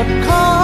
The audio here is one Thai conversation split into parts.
ใจ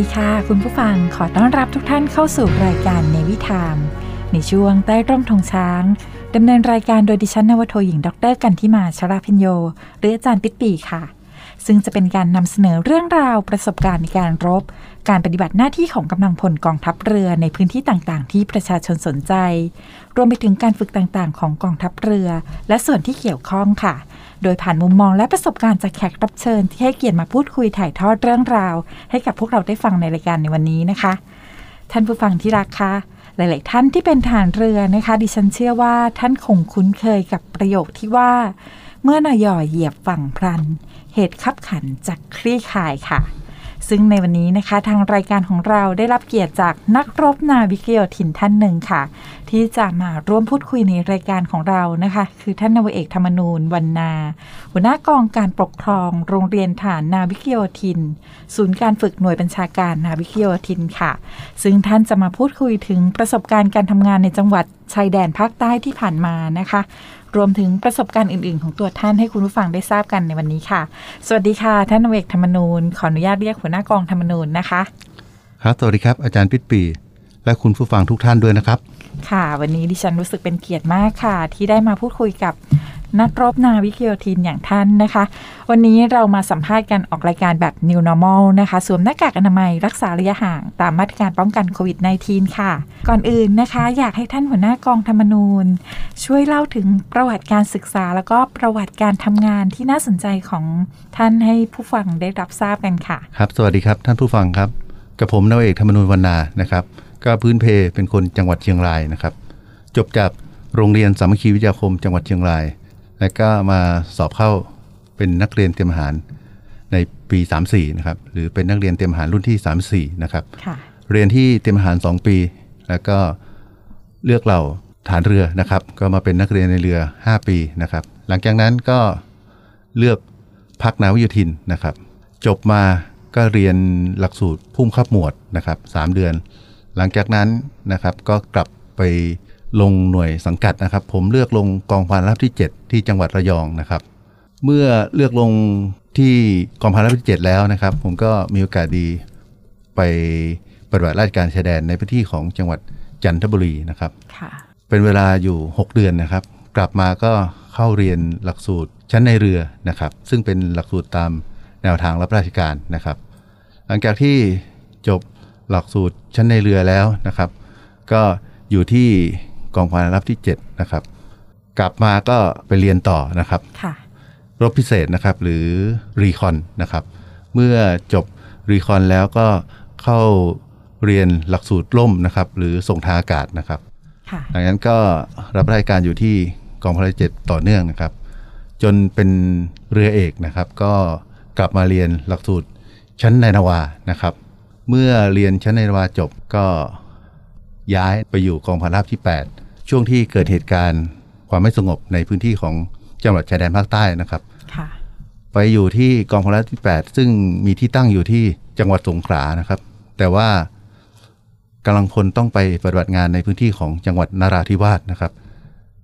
ดีค่ะ คุณผู้ฟังขอต้อนรับทุกท่านเข้าสู่รายการในวิถามในช่วงใต้ร่มธงช้างดำเนินรายการโดยดิฉันนวโทหญิงดรกันทิมาชราพิญโย หรืออาจารย์ปิดปีค่ะ ซึ่งจะเป็นการนำเสนอเรื่องราวประสบการณ์ในการรบ การปฏิบัติหน้าที่ของกำลังพลกองทัพเรือในพื้นที่ต่างๆ ที่ประชาชนสนใจ รวมไปถึงการฝึกต่างๆ ของกองทัพเรือ และส่วนที่เกี่ยวข้องค่ะ โดยผ่านมุมมองและประสบการณ์จากแขกรับเชิญ ที่ให้เกียรติมาพูดคุยถ่ายทอดเรื่องราว ให้กับพวกเราได้ฟังในรายการในวันนี้นะคะ ท่านผู้ฟังที่รักคะหลาย ๆ ท่านที่เป็นฐานเรือนะคะ ดิฉันเชื่อว่าท่านคงคุ้นเคยกับประโยคที่ว่า เมื่อนายอเหยียบฝั่งพลัน เหตุขับขันจากคลี่คลายค่ะ ซึ่งในวันนี้นะคะทางรายการของเราได้รับเกียรติจากนักรบนาวิกโยธินท่านหนึ่งค่ะ ที่จะมาร่วมพูดคุยในรายการของเรานะคะ คือท่านนาวเอกธรรมนูญวันนา หัวหน้ากองการปกครอง โรงเรียนฐานนาวิกโยธิน ศูนย์การฝึกหน่วยบัญชาการนาวิกโยธินค่ะ ซึ่งท่านจะมาพูดคุยถึงประสบการณ์การทำงานในจังหวัด ชายแดนภาคใต้ที่ผ่านมานะคะ รวมถึงประสบการณ์อื่น ๆ ของตัวท่านให้คุณผู้ฟังได้ทราบกันในวันนี้ค่ะ สวัสดีค่ะ ท่านเวกธรรมนูญ ขออนุญาตเรียกหัวหน้ากองธรรมนูญนะคะ ครับสวัสดีครับอาจารย์ปิดปีและคุณผู้ฟังทุกท่านด้วยนะครับ ค่ะ วันนี้ดิฉันรู้สึกเป็นเกียรติมากค่ะ ที่ได้มาพูดคุยกับนักรบนาวิกโยธินอย่างท่านนะคะ วันนี้เรามาสัมภาษณ์กันออกรายการแบบ New Normal นะคะ สวมหน้ากากอนามัยรักษาระยะห่างตามมาตรการป้องกันโควิด -19 ค่ะ ก่อนอื่นนะคะ อยากให้ท่านหัวหน้ากองธรรมนูญ ช่วยเล่าถึงประวัติการศึกษา แล้วก็ประวัติการทำงานที่น่าสนใจของท่านให้ผู้ฟังได้รับทราบกันค่ะ ครับ สวัสดีครับท่านผู้ฟังครับกับผมนาวเอกธรรมนูญวรรณานะครับ ก็พื้นเพเป็นคนจังหวัดเชียงรายนะครับ จบจากโรงเรียนสามัคคีวิทยาคมจังหวัดเชียงราย และก็มาสอบเข้าเป็นนักเรียนเตรียมทหารในปี 34นะครับหรือเป็นนักเรียนเตรียมทหารรุ่นที่ 34นะครับค่ะเรียนที่เตรียมทหาร 2 ปี แล้วก็เลือกเหล่าฐานเรือนะครับ ก็มาเป็นนักเรียนในเรือ 5 ปีนะครับ หลังจากนั้นก็เลือกพักนาวิโยธินนะครับ จบมาก็เรียนหลักสูตรพุ่มขับหมวดนะครับสามเดือน หลังจากนั้นนะครับก็กลับไปลงหน่วยสังกัดนะครับ ผมเลือกลงกองพันรับที่ 7 ที่จังหวัดระยองนะครับ เมื่อเลือกลงที่กองพันรับที่ 7 แล้วนะครับ ผมก็มีโอกาสดีไปปฏิบัติราชการชายแดนในพื้นที่ของจังหวัดจันทบุรีนะครับค่ะเป็นเวลาอยู่ 6 เดือนนะครับ กลับมาก็เข้าเรียนหลักสูตรชั้นในเรือนะครับ ซึ่งเป็นหลักสูตรตามแนวทางรับราชการนะครับ หลังจากที่จบ หลักสูตรชั้นในเรือแล้วนะครับ ก็อยู่ที่กองพันรับที่ 7 นะครับ กลับมาก็ไปเรียนต่อนะครับค่ะรบพิเศษนะครับหรือรีคอนนะครับ เมื่อจบรีคอนแล้วก็เข้าเรียนหลักสูตรล่มนะครับ หรือส่งทางอากาศนะครับค่ะหลังจากนั้นก็รับราชการอยู่ที่กองพลเจ็ดต่อเนื่องนะครับ จนเป็นเรือเอกนะครับ ก็กลับมาเรียนหลักสูตรชั้นในนาวานะครับ เมื่อเรียนชั้นในนาวาจบก็ย้ายไปอยู่กองพันราบที่ 8 ช่วงที่เกิดเหตุการณ์ความไม่สงบในพื้นที่ของจังหวัดชายแดนภาคใต้นะครับค่ะไปอยู่ที่กองพลที่ 8 ซึ่งมีที่ตั้งอยู่ที่จังหวัดสงขลานะครับ แต่ว่ากำลังพลต้องไปปฏิบัติงานในพื้นที่ของจังหวัดนาราธิวาสนะครับ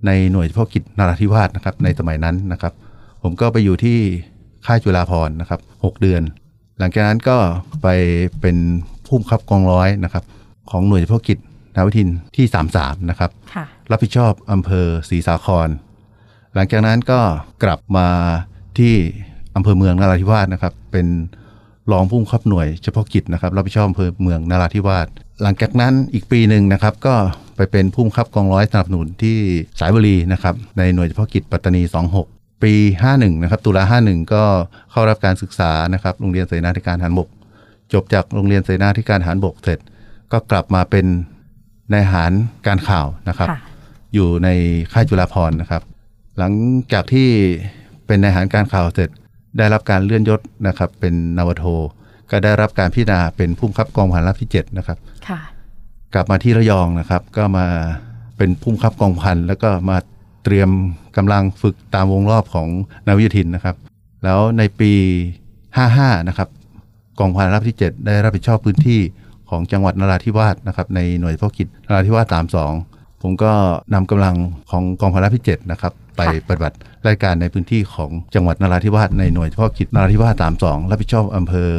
ในหน่วยเฉพาะกิจนาราธิวาสนะครับ ในสมัยนั้นนะครับ ผมก็ไปอยู่ที่ค่ายจุฬาภรณ์นะครับ 6 เดือน หลังจากนั้นก็ไปเป็นผู้บังคับกองร้อยนะครับ ของหน่วยเฉพาะกิจนาวิทินที่ 33 นะครับค่ะรับผิดชอบอำเภอศรีสาคร หลังจากนั้นก็กลับมาที่อำเภอเมืองนราธิวาสนะครับ เป็นรองผู้บังคับหน่วยเฉพาะกิจนะครับ รับผิดชอบอำเภอเมืองนราธิวาส หลังจากนั้นอีกปีหนึ่งนะครับ ก็ไปเป็นผู้บังคับกองร้อยสนับสนุนที่สายบุรีนะครับ ในหน่วยเฉพาะกิจปัตตานี 26 ปี 51 นะครับ ตุลา 51 ก็เข้ารับการศึกษานะครับ โรงเรียนเสนาธิการทหารบก จบจากโรงเรียนเสนาธิการทหารบกเสร็จ ก็กลับมาเป็นนายทหารการข่าวนะครับค่ะอยู่ในค่ายจุฬาภรณ์นะครับ หลังจากที่เป็นนายทหารการข่าวเสร็จ ได้รับการเลื่อนยศนะครับ เป็นนาวโท ก็ได้รับการพิจารณาเป็นผู้บังคับกองพันรับที่ 7 นะครับค่ะกลับมาที่ระยองนะครับ ก็มาเป็นผู้บังคับกองพันแล้วก็มา เตรียมกำลังฝึกตามวงรอบของนาวิยธินนะครับ แล้วในปี 55 นะครับกองพันรับที่ 7 ได้รับผิดชอบพื้นที่ของจังหวัดนราธิวาสนะครับในหน่วยเฉพาะกิจนราธิวาส 32 ผมก็นำกำลังของกองพันรับที่ 7 นะครับ ไปปฏิบัติรายการในพื้นที่ของจังหวัดนราธิวาสในหน่วยเฉพาะกิจนราธิวาส 32 รับผิดชอบอำเภอ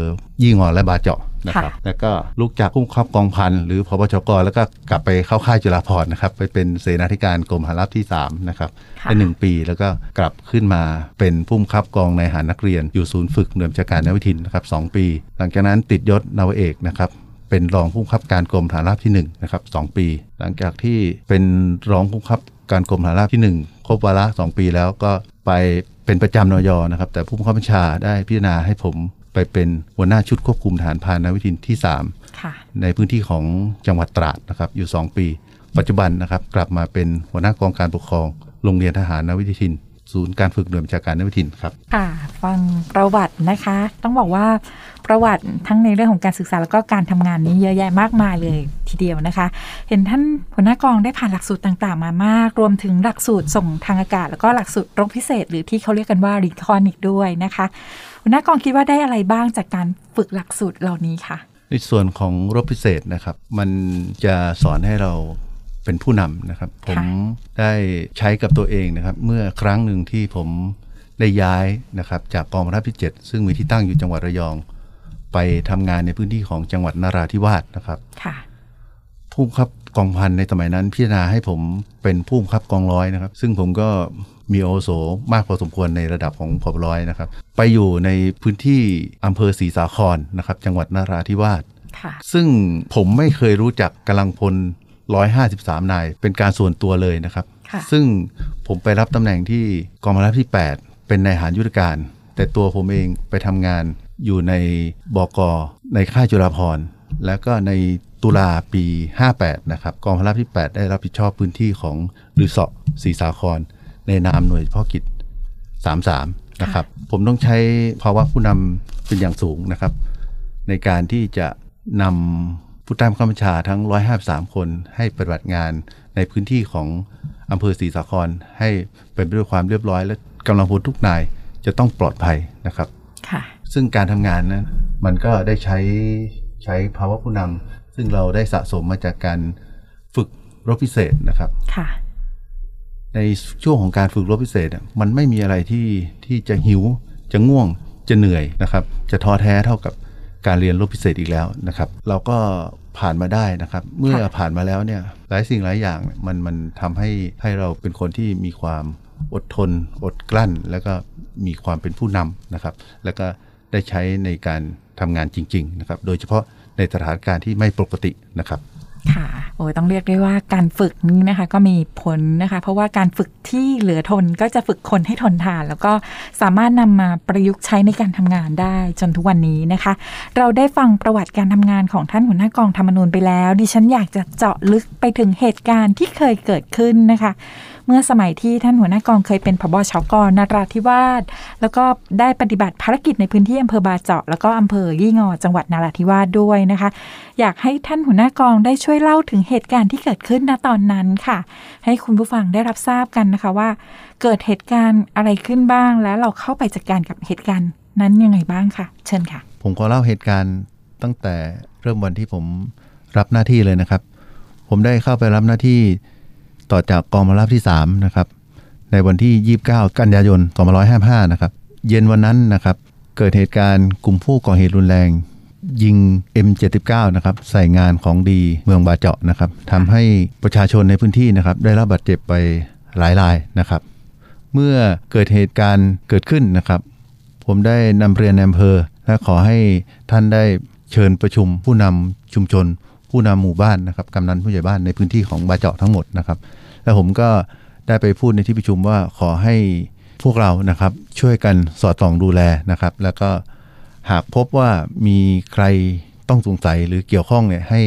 ยี่งอและบาเจาะ นะครับแล้วก็ลุกจากผู้บังคับกองพันหรือพบชกแล้วก็กลับไปเข้าค่ายจุฬาภรณ์นะครับไปเป็นเสนาธิการกรมหารับที่3นะครับค่ะได้หนึ่งปีแล้วก็กลับขึ้นมาเป็นผู้บังคับกองในายทหารนักเรียน อยู่ศูนย์ฝึกหน่วยบัญชาการนวิทินนะครับสองปี หลังจากนั้นติดยศนาวเอกนะครับเป็นรองผู้บังคับการกรมฐานราบที่1นะครับสองปี หลังจากที่เป็นรองผู้บังคับการกรมฐานราบที่ 1 ครบวาระสองปีแล้วก็ไปเป็นประจำนยนะครับ แต่ผู้บังคับบัญชาได้พิจารณาให้ผม ไปเป็นหัวหน้าชุดควบคุมฐานพานนวิทินที่3ค่ะในพื้นที่ของจังหวัดตราดนะครับอยู่ 2 ปี ปัจจุบันนะครับกลับมาเป็นหัวหน้ากองการปกครองโรงเรียนทหารนวิทินศูนย์การฝึกหน่วยบัญชาการนวิทินครับ ค่ะ ฟังประวัตินะคะ ต้องบอกว่าประวัติทั้งในเรื่องของการศึกษาแล้วก็การทำงานนี้เยอะแยะมากมายเลยทีเดียวนะคะ เห็นท่านหัวหน้ากองได้ผ่านหลักสูตรต่างๆ มามาก รวมถึงหลักสูตรส่งทางอากาศ แล้วก็หลักสูตรรบพิเศษ หรือที่เขาเรียกกันว่ารีคอนอีกด้วยนะคะ หัวหน้ากองคิดว่าได้อะไรบ้างจากการฝึกหลักสูตรเหล่านี้ค่ะในส่วนของรบพิเศษนะครับ มันจะสอนให้เราเป็นผู้นำนะครับ ผมได้ใช้กับตัวเองนะครับ เมื่อครั้งหนึ่งที่ผมได้ย้ายนะครับ จากกองทัพที่7ซึ่งมีที่ตั้งอยู่จังหวัดระยอง ไปทำงานในพื้นที่ของจังหวัดนราธิวาสนะครับค่ะผู้บังคับ กองพันในสมัยนั้นพิจารณาให้ผมเป็นผู้บังคับกองร้อยนะครับ ซึ่งผมก็มีโอาวุโสมากพอสมควรในระดับของผบร้อยนะครับ ไปอยู่ในพื้นที่อำเภอศรีสาครนะครับ จังหวัดนราธิวาสค่ะซึ่งผมไม่เคยรู้จักกำลังพล 153 นาย เป็นการส่วนตัวเลยนะครับค่ะซึ่งผมไปรับตำแหน่งที่กองบังคับที่ 8 เป็นนายทหารยุทธการ แต่ตัวผมเองไปทำงานอยู่ในบกในค่ายจุฬาภรณ์ แล้วก็ใน ตุลาปี 58 นะครับกองพลที่ 8 ได้รับผิดชอบพื้นที่ของลือเสาะศรีสาคร ในนามหน่วยเฉพาะกิจ 33 นะครับ ผมต้องใช้ภาวะผู้นำเป็นอย่างสูงนะครับ ในการที่จะนำผู้ใต้บังคับบัญชาทั้ง 153 คนให้ปฏิบัติงานในพื้นที่ของอำเภอศรีสาครให้เป็นไปด้วยความเรียบร้อย และกำลังพลทุกนายจะต้องปลอดภัยนะครับค่ะซึ่งการทำงานนั้นมันก็ได้ใช้ใช้ภาวะผู้นำ ซึ่งเราได้สะสมมาจากการฝึกรบพิเศษนะครับค่ะในช่วงของการฝึกรบพิเศษอะมันไม่มีอะไรที่ที่จะหิว จะง่วงจะเหนื่อยนะครับ จะท้อแท้เท่ากับการเรียนรบพิเศษอีกแล้วนะครับ เราก็ผ่านมาได้นะครับ เมื่อผ่านมาแล้วเนี่ยหลายสิ่งหลายอย่างเนี่ยมันมันทำให้ให้เราเป็นคนที่มีความอดทน อดกลั้น แล้วก็มีความเป็นผู้นำนะครับ แล้วก็ได้ใช้ในการทำงานจริง ๆ นะครับ โดยเฉพาะ ในสถานการณ์ที่ไม่ปกตินะครับค่ะโอ้ยต้องเรียกได้ว่าการฝึกนี้นะคะ ก็มีผลนะคะ เพราะว่าการฝึกที่เหลือทนก็จะฝึกคนให้ทนทาน แล้วก็สามารถนำมาประยุกต์ใช้ในการทำงานได้จนทุกวันนี้นะคะ เราได้ฟังประวัติการทำงานของท่านหัวหน้ากองธรรมนูญไปแล้ว ดิฉันอยากจะเจาะลึกไปถึงเหตุการณ์ที่เคยเกิดขึ้นนะคะ เมื่อสมัยที่ท่านหัวหน้ากองเคยเป็นผบชกนราธิวาสแล้วก็ได้ปฏิบัติภารกิจในพื้นที่อำเภอบาเจาะ แล้วก็อำเภอยี่งอจังหวัดนราธิวาสด้วยนะคะ อยากให้ท่านหัวหน้ากองได้ช่วยเล่าถึงเหตุการณ์ที่เกิดขึ้นณตอนนั้นค่ะ ให้คุณผู้ฟังได้รับทราบกันนะคะว่า เกิดเหตุการณ์อะไรขึ้นบ้าง แล้วเราเข้าไปจัดการกับเหตุการณ์นั้นยังไงบ้างค่ะ เชิญค่ะ ผมขอเล่าเหตุการณ์ตั้งแต่เริ่มวันที่ผมรับหน้าที่เลยนะครับ ผมได้เข้าไปรับหน้าที่ ต่อจากกองมารับที่3นะครับในวันที่ 29 กันยายน 2555 นะครับ เย็นวันนั้นนะครับ เกิดเหตุการณ์กลุ่มผู้ก่อเหตุรุนแรง ยิง M79 นะครับ ใส่งานของดีเมืองบาเจาะนะครับทำให้ประชาชนในพื้นที่นะครับ ได้รับบาดเจ็บไปหลายรายนะครับ เมื่อเกิดเหตุการณ์เกิดขึ้นนะครับ ผมได้นำเรียนในอำเภอ และขอให้ท่านได้เชิญประชุมผู้นำชุมชน ผู้นำหมู่บ้านนะครับกำนันผู้ใหญ่บ้านในพื้นที่ของบาเจาะทั้งหมดนะครับแล้วผมก็ได้ไปพูดในที่ประชุมว่าขอให้พวกเรานะครับช่วยกันสอดส่องดูแลนะครับ แล้วก็หากพบว่ามีใครต้องสงสัยหรือเกี่ยวข้องเนี่ยให้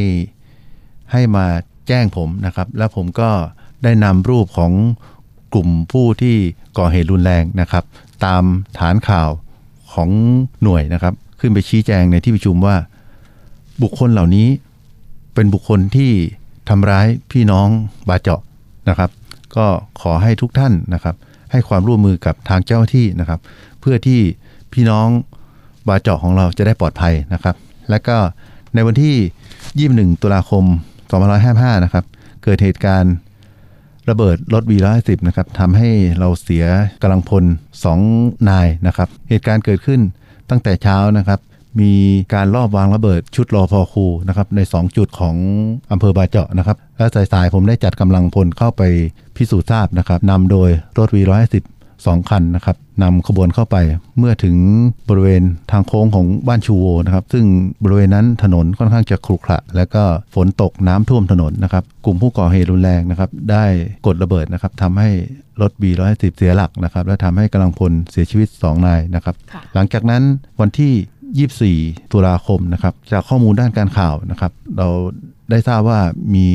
ให้มาแจ้งผมนะครับ แล้วผมก็ได้นำรูปของกลุ่มผู้ที่ก่อเหตุรุนแรงนะครับ ตามฐานข่าวของหน่วยนะครับ ขึ้นไปชี้แจงในที่ประชุมว่า บุคคลเหล่านี้ เป็นบุคคลที่ทำร้ายพี่น้องบาเจาะนะครับ ก็ขอให้ทุกท่านนะครับ ให้ความร่วมมือกับทางเจ้าที่นะครับ เพื่อที่พี่น้องบาเจาะของเราจะได้ปลอดภัยนะครับ และก็ในวันที่ 21 ตุลาคม 2555 นะครับ เกิดเหตุการณ์ระเบิดรถ V110 นะครับทำให้เราเสียกำลังพล 2 นายนะครับ เหตุการณ์เกิดขึ้นตั้งแต่เช้านะครับ มีการลอบวางระเบิดชุดรอพอคูนะครับใน 2 จุดของอำเภอบาเจาะนะครับและสายๆผมได้จัดกำลังพลเข้าไปพิสูจน์ทราบนะครับนำโดยรถ V110 สองคันนะครับนำขบวนเข้าไปเมื่อถึงบริเวณทางโค้งของบ้านชูโวนะครับ ซึ่งบริเวณนั้นถนนค่อนข้างจะขรุขระและก็ฝนตกน้ำท่วมถนนนะครับ กลุ่มผู้ก่อเหตุรุนแรงนะครับ ได้กดระเบิดนะครับทำให้รถ B110 เสียหลักนะครับ และทำให้กำลังพลเสียชีวิต 2 นายนะครับค่ะหลังจากนั้นวันที่ 24 ตุลาคมนะครับจากข้อมูลด้านการข่าวนะครับเราได้ทราบว่ามี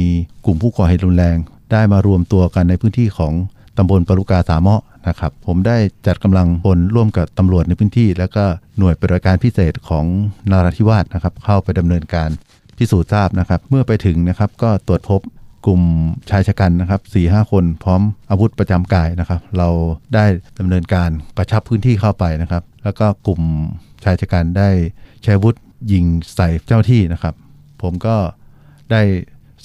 กลุ่มผู้ก่อเหตุรุนแรง ได้มารวมตัวกันในพื้นที่ของตำบลปรุกาสามเมาะนะครับผมได้จัดกำลังพลร่วมกับตำรวจในพื้นที่ แล้วก็หน่วยปฏิบัติการพิเศษของนราธิวาสนะครับเข้าไปดำเนินการพิสูจน์ทราบนะครับ เมื่อไปถึงนะครับก็ตรวจพบ กลุ่มชายชะกันนะครับ4ีหคนพร้อมอาวุธประจำกายนะครับ เราได้ดำเนินการกระชับพื้นที่เข้าไปนะครับ แล้วก็กลุ่มชายชะกันได้ใช้อาวุธยิงใส่เจ้าที่นะครับ ผมก็ได้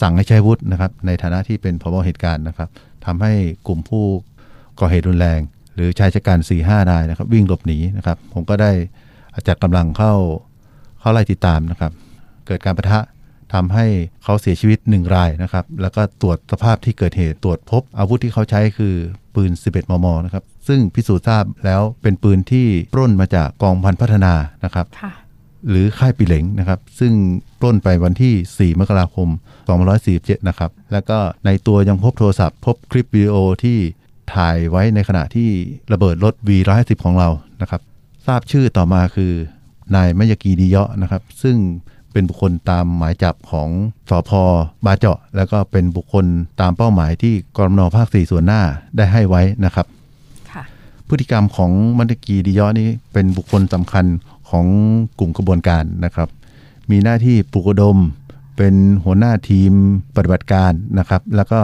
สั่งให้ใช้อาวุธนะครับ ในฐานะที่เป็นผบเหตุการณ์นะครับทำให้กลุ่มผู้ก่อเหตุรุนแรง หรือชายชะกัน4ี่ห้านายนะครับ วิ่งหลบหนีนะครับ ผมก็ได้จัดกำลังเข้าเข้าไล่ติดตามนะครับ เกิดการประทะ ทำให้เขาเสียชีวิตหนึ่งรายนะครับ แล้วก็ตรวจสภาพที่เกิดเหตุตรวจพบ อาวุธที่เขาใช้คือปืน 11 มม นะครับ ซึ่งพิสูจน์ทราบแล้วเป็นปืนที่ปล้นมาจากกองพันพัฒนานะครับค่ะหรือค่ายปีเหลงนะครับ ซึ่งปล้นไปวันที่ 4 มกราคม 2547 นะครับ แล้วก็ในตัวยังพบโทรศัพท์ พบคลิปวิดีโอที่ถ่ายไว้ในขณะที่ระเบิดรถ V150 ของเรานะครับ ทราบชื่อต่อมาคือนายมยกีดีเยาะนะครับ ซึ่ง เป็นบุคคลตามหมายจับของสอพบาเจาะ แล้วก็เป็นบุคคลตามเป้าหมายที่กรมนภาค4ส่วนหน้าได้ให้ไว้นะครับค่ะพฤติกรรมของมันตกีดิยอนี้เป็นบุคคลสำคัญของกลุ่มกระบวนการนะครับ มีหน้าที่ปลุกระดม เป็นหัวหน้าทีมปฏิบัติการนะครับ แล้วก็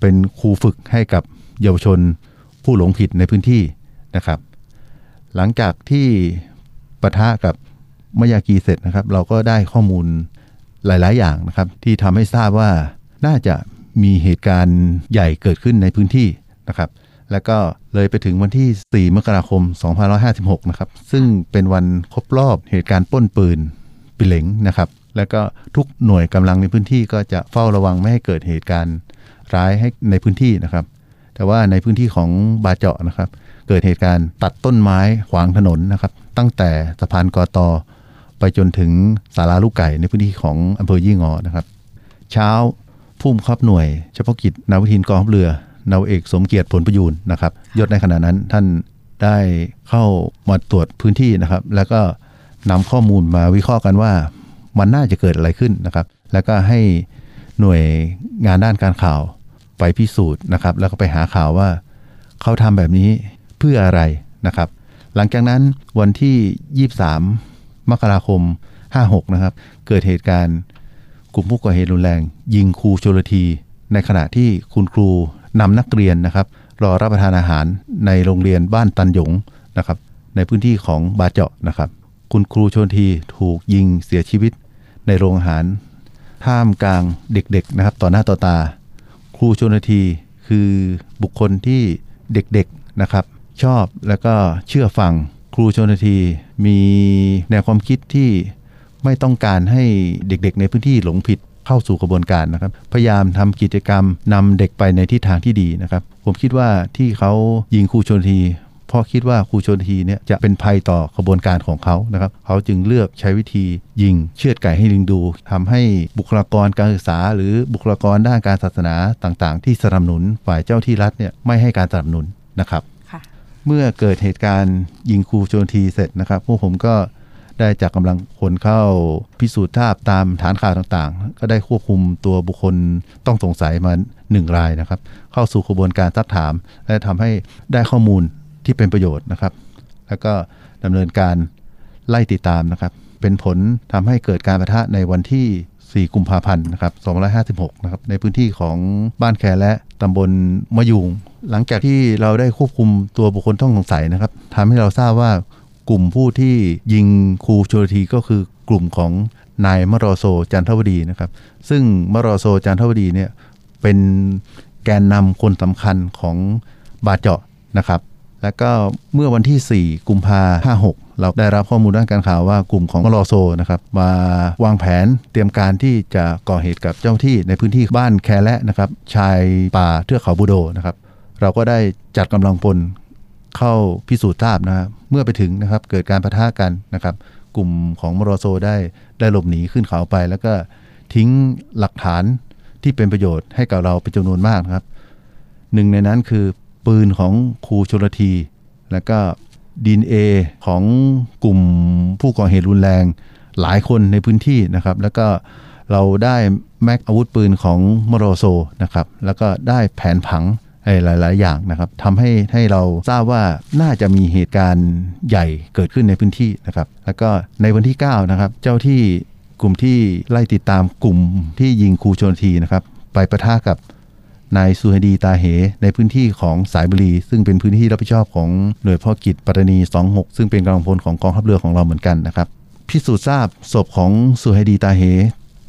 เป็นครูฝึกให้กับเยาวชนผู้หลงผิดในพื้นที่นะครับ หลังจากที่ปะทะกับ มายากีเสร็จนะครับ เราก็ได้ข้อมูลหลาย ๆ อย่างนะครับ ที่ทำให้ทราบว่าน่าจะมีเหตุการณ์ใหญ่เกิดขึ้นในพื้นที่นะครับ แล้วก็เลยไปถึงวันที่ 4 มกราคม 2556 นะครับ ซึ่งเป็นวันครบรอบเหตุการณ์ป้นปืนปิเหลงนะครับ แล้วก็ทุกหน่วยกำลังในพื้นที่ก็จะเฝ้าระวังไม่ให้เกิดเหตุการณ์ร้ายให้ในพื้นที่นะครับ แต่ว่าในพื้นที่ของบาเจาะนะครับ เกิดเหตุการณ์ตัดต้นไม้ขวางถนนนะครับ ตั้งแต่สะพานกอตอ ไปจนถึงศาลาลูกไก่ในพื้นที่ของอำเภอยี่งอนะครับ เช้าผู้บังคับหน่วย เฉพาะกิจนาวิทินกองทัพเรือนาวเอกสมเกียรติผลประยูนนะครับยศในขณะนั้นท่านได้เข้ามาตรวจพื้นที่นะครับ แล้วก็นำข้อมูลมาวิเคราะห์กันว่ามันน่าจะเกิดอะไรขึ้นนะครับ แล้วก็ให้หน่วยงานด้านการข่าวไปพิสูจน์นะครับ แล้วก็ไปหาข่าวว่าเขาทำแบบนี้เพื่ออะไรนะครับ หลังจากนั้นวันที่ 23 มกราคม 56 นะครับ เกิดเหตุการณ์กลุ่มผู้ก่อเหตุรุนแรง ยิงครูชลที ในขณะที่คุณครูนำนักเรียนนะครับ รอรับประทานอาหารในโรงเรียนบ้านตันหยงนะครับ ในพื้นที่ของบาเจาะนะครับ คุณครูชลทีถูกยิงเสียชีวิตในโรงอาหารท่ามกลางเด็กๆนะครับ ต่อหน้าต่อตา ครูชนทีคือบุคคลที่เด็กๆนะครับ ชอบแล้วก็เชื่อฟัง รูชนทีมีแนวความคิดที่ไม่ต้องการให้เด็กๆ ในพื้นที่หลงผิดเข้าสู่กระบวนการนะครับ พยายามทำกิจกรรมนำเด็กไปในทิศทางที่ดีนะครับ ผมคิดว่าที่เขายิงครูชนทีเพราะคิดว่าครูชนทีเนี่ยจะเป็นภัยต่อกระบวนการของเขานะครับ เขาจึงเลือกใช้วิธียิงเชือดไก่ให้ลิงดูทำให้บุคลากรการศึกษา หรือบุคลากรด้านการศาสนาต่างๆ ที่สนับสนุนฝ่ายเจ้าที่รัฐเนี่ยไม่ให้การสนับสนุนนะครับ เมื่อเกิดเหตุการณ์ยิงครูโจนทีเสร็จนะครับพวกผมก็ได้จากกำลังคนเข้าพิสูจน์ทราบตามฐานข่าวต่างๆ ก็ได้ควบคุมตัวบุคคลต้องสงสัยมาหนึ่งรายนะครับ เข้าสู่กระบวนการซักถาม และทำให้ได้ข้อมูลที่เป็นประโยชน์นะครับ แล้วก็ดำเนินการไล่ติดตามนะครับ เป็นผลทำให้เกิดการประทะในวันที่ 4 กุมภาพันธ์นะครับ 256 นะครับ ในพื้นที่ของบ้านแคและ ตำบลมะยุงหลังจากที่เราได้ควบคุมตัวบุคคลต้องสงสัยนะครับทำให้เราทราบว่ากลุ่มผู้ที่ยิงครูโชลทีก็คือกลุ่มของนายมรอโซจันทวดีนะครับ ซึ่งมรอโซจันทวดีเนี่ยเป็นแกนนำคนสำคัญของบาเจาะนะครับ แล้วก็เมื่อวันที่ 4 กุมภาพันธ์56เราได้รับข้อมูลด้านการข่าวว่ากลุ่มของมรอโซนะครับมาวางแผนเตรียมการที่จะก่อเหตุกับเจ้าที่ในพื้นที่บ้านแคและนะครับชายป่าเทือกเขาบูโดนะครับเราก็ได้จัดกำลังพลเข้าพิสูจน์ทราบนะครับเมื่อไปถึงนะครับเกิดการประทะกันนะครับกลุ่มของมรอโซได้ได้หลบหนีขึ้นเขาไป แล้วก็ทิ้งหลักฐานที่เป็นประโยชน์ให้กับเราเป็นจำนวนมากนะครับหนึ่งในนั้นคือ ปืนของครูชลที แล้วก็ดีเอของกลุ่มผู้ก่อเหตุรุนแรง หลายคนในพื้นที่นะครับ แล้วก็เราได้แม็กอาวุธปืนของมโรโซนะครับ แล้วก็ได้แผนผังหลาย ๆ อย่างนะครับทำให้ให้เราทราบว่าน่าจะมีเหตุการณ์ใหญ่เกิดขึ้นในพื้นที่นะครับ แล้วก็ในวันที่ 9 นะครับ เจ้าที่กลุ่มที่ไล่ติดตามกลุ่มที่ยิงครูชนทีนะครับ ไปประทะกับ นายสุฮดีตาเห ในพื้นที่ของสายบุรี ซึ่งเป็นพื้นที่รับผิดชอบของหน่วยพ่อกิจปัตตานี 26 ซึ่งเป็นกำลังพลของกองทัพเรือของเราเหมือนกันนะครับพิสูจน์ทราบศพของสุฮดีตาเห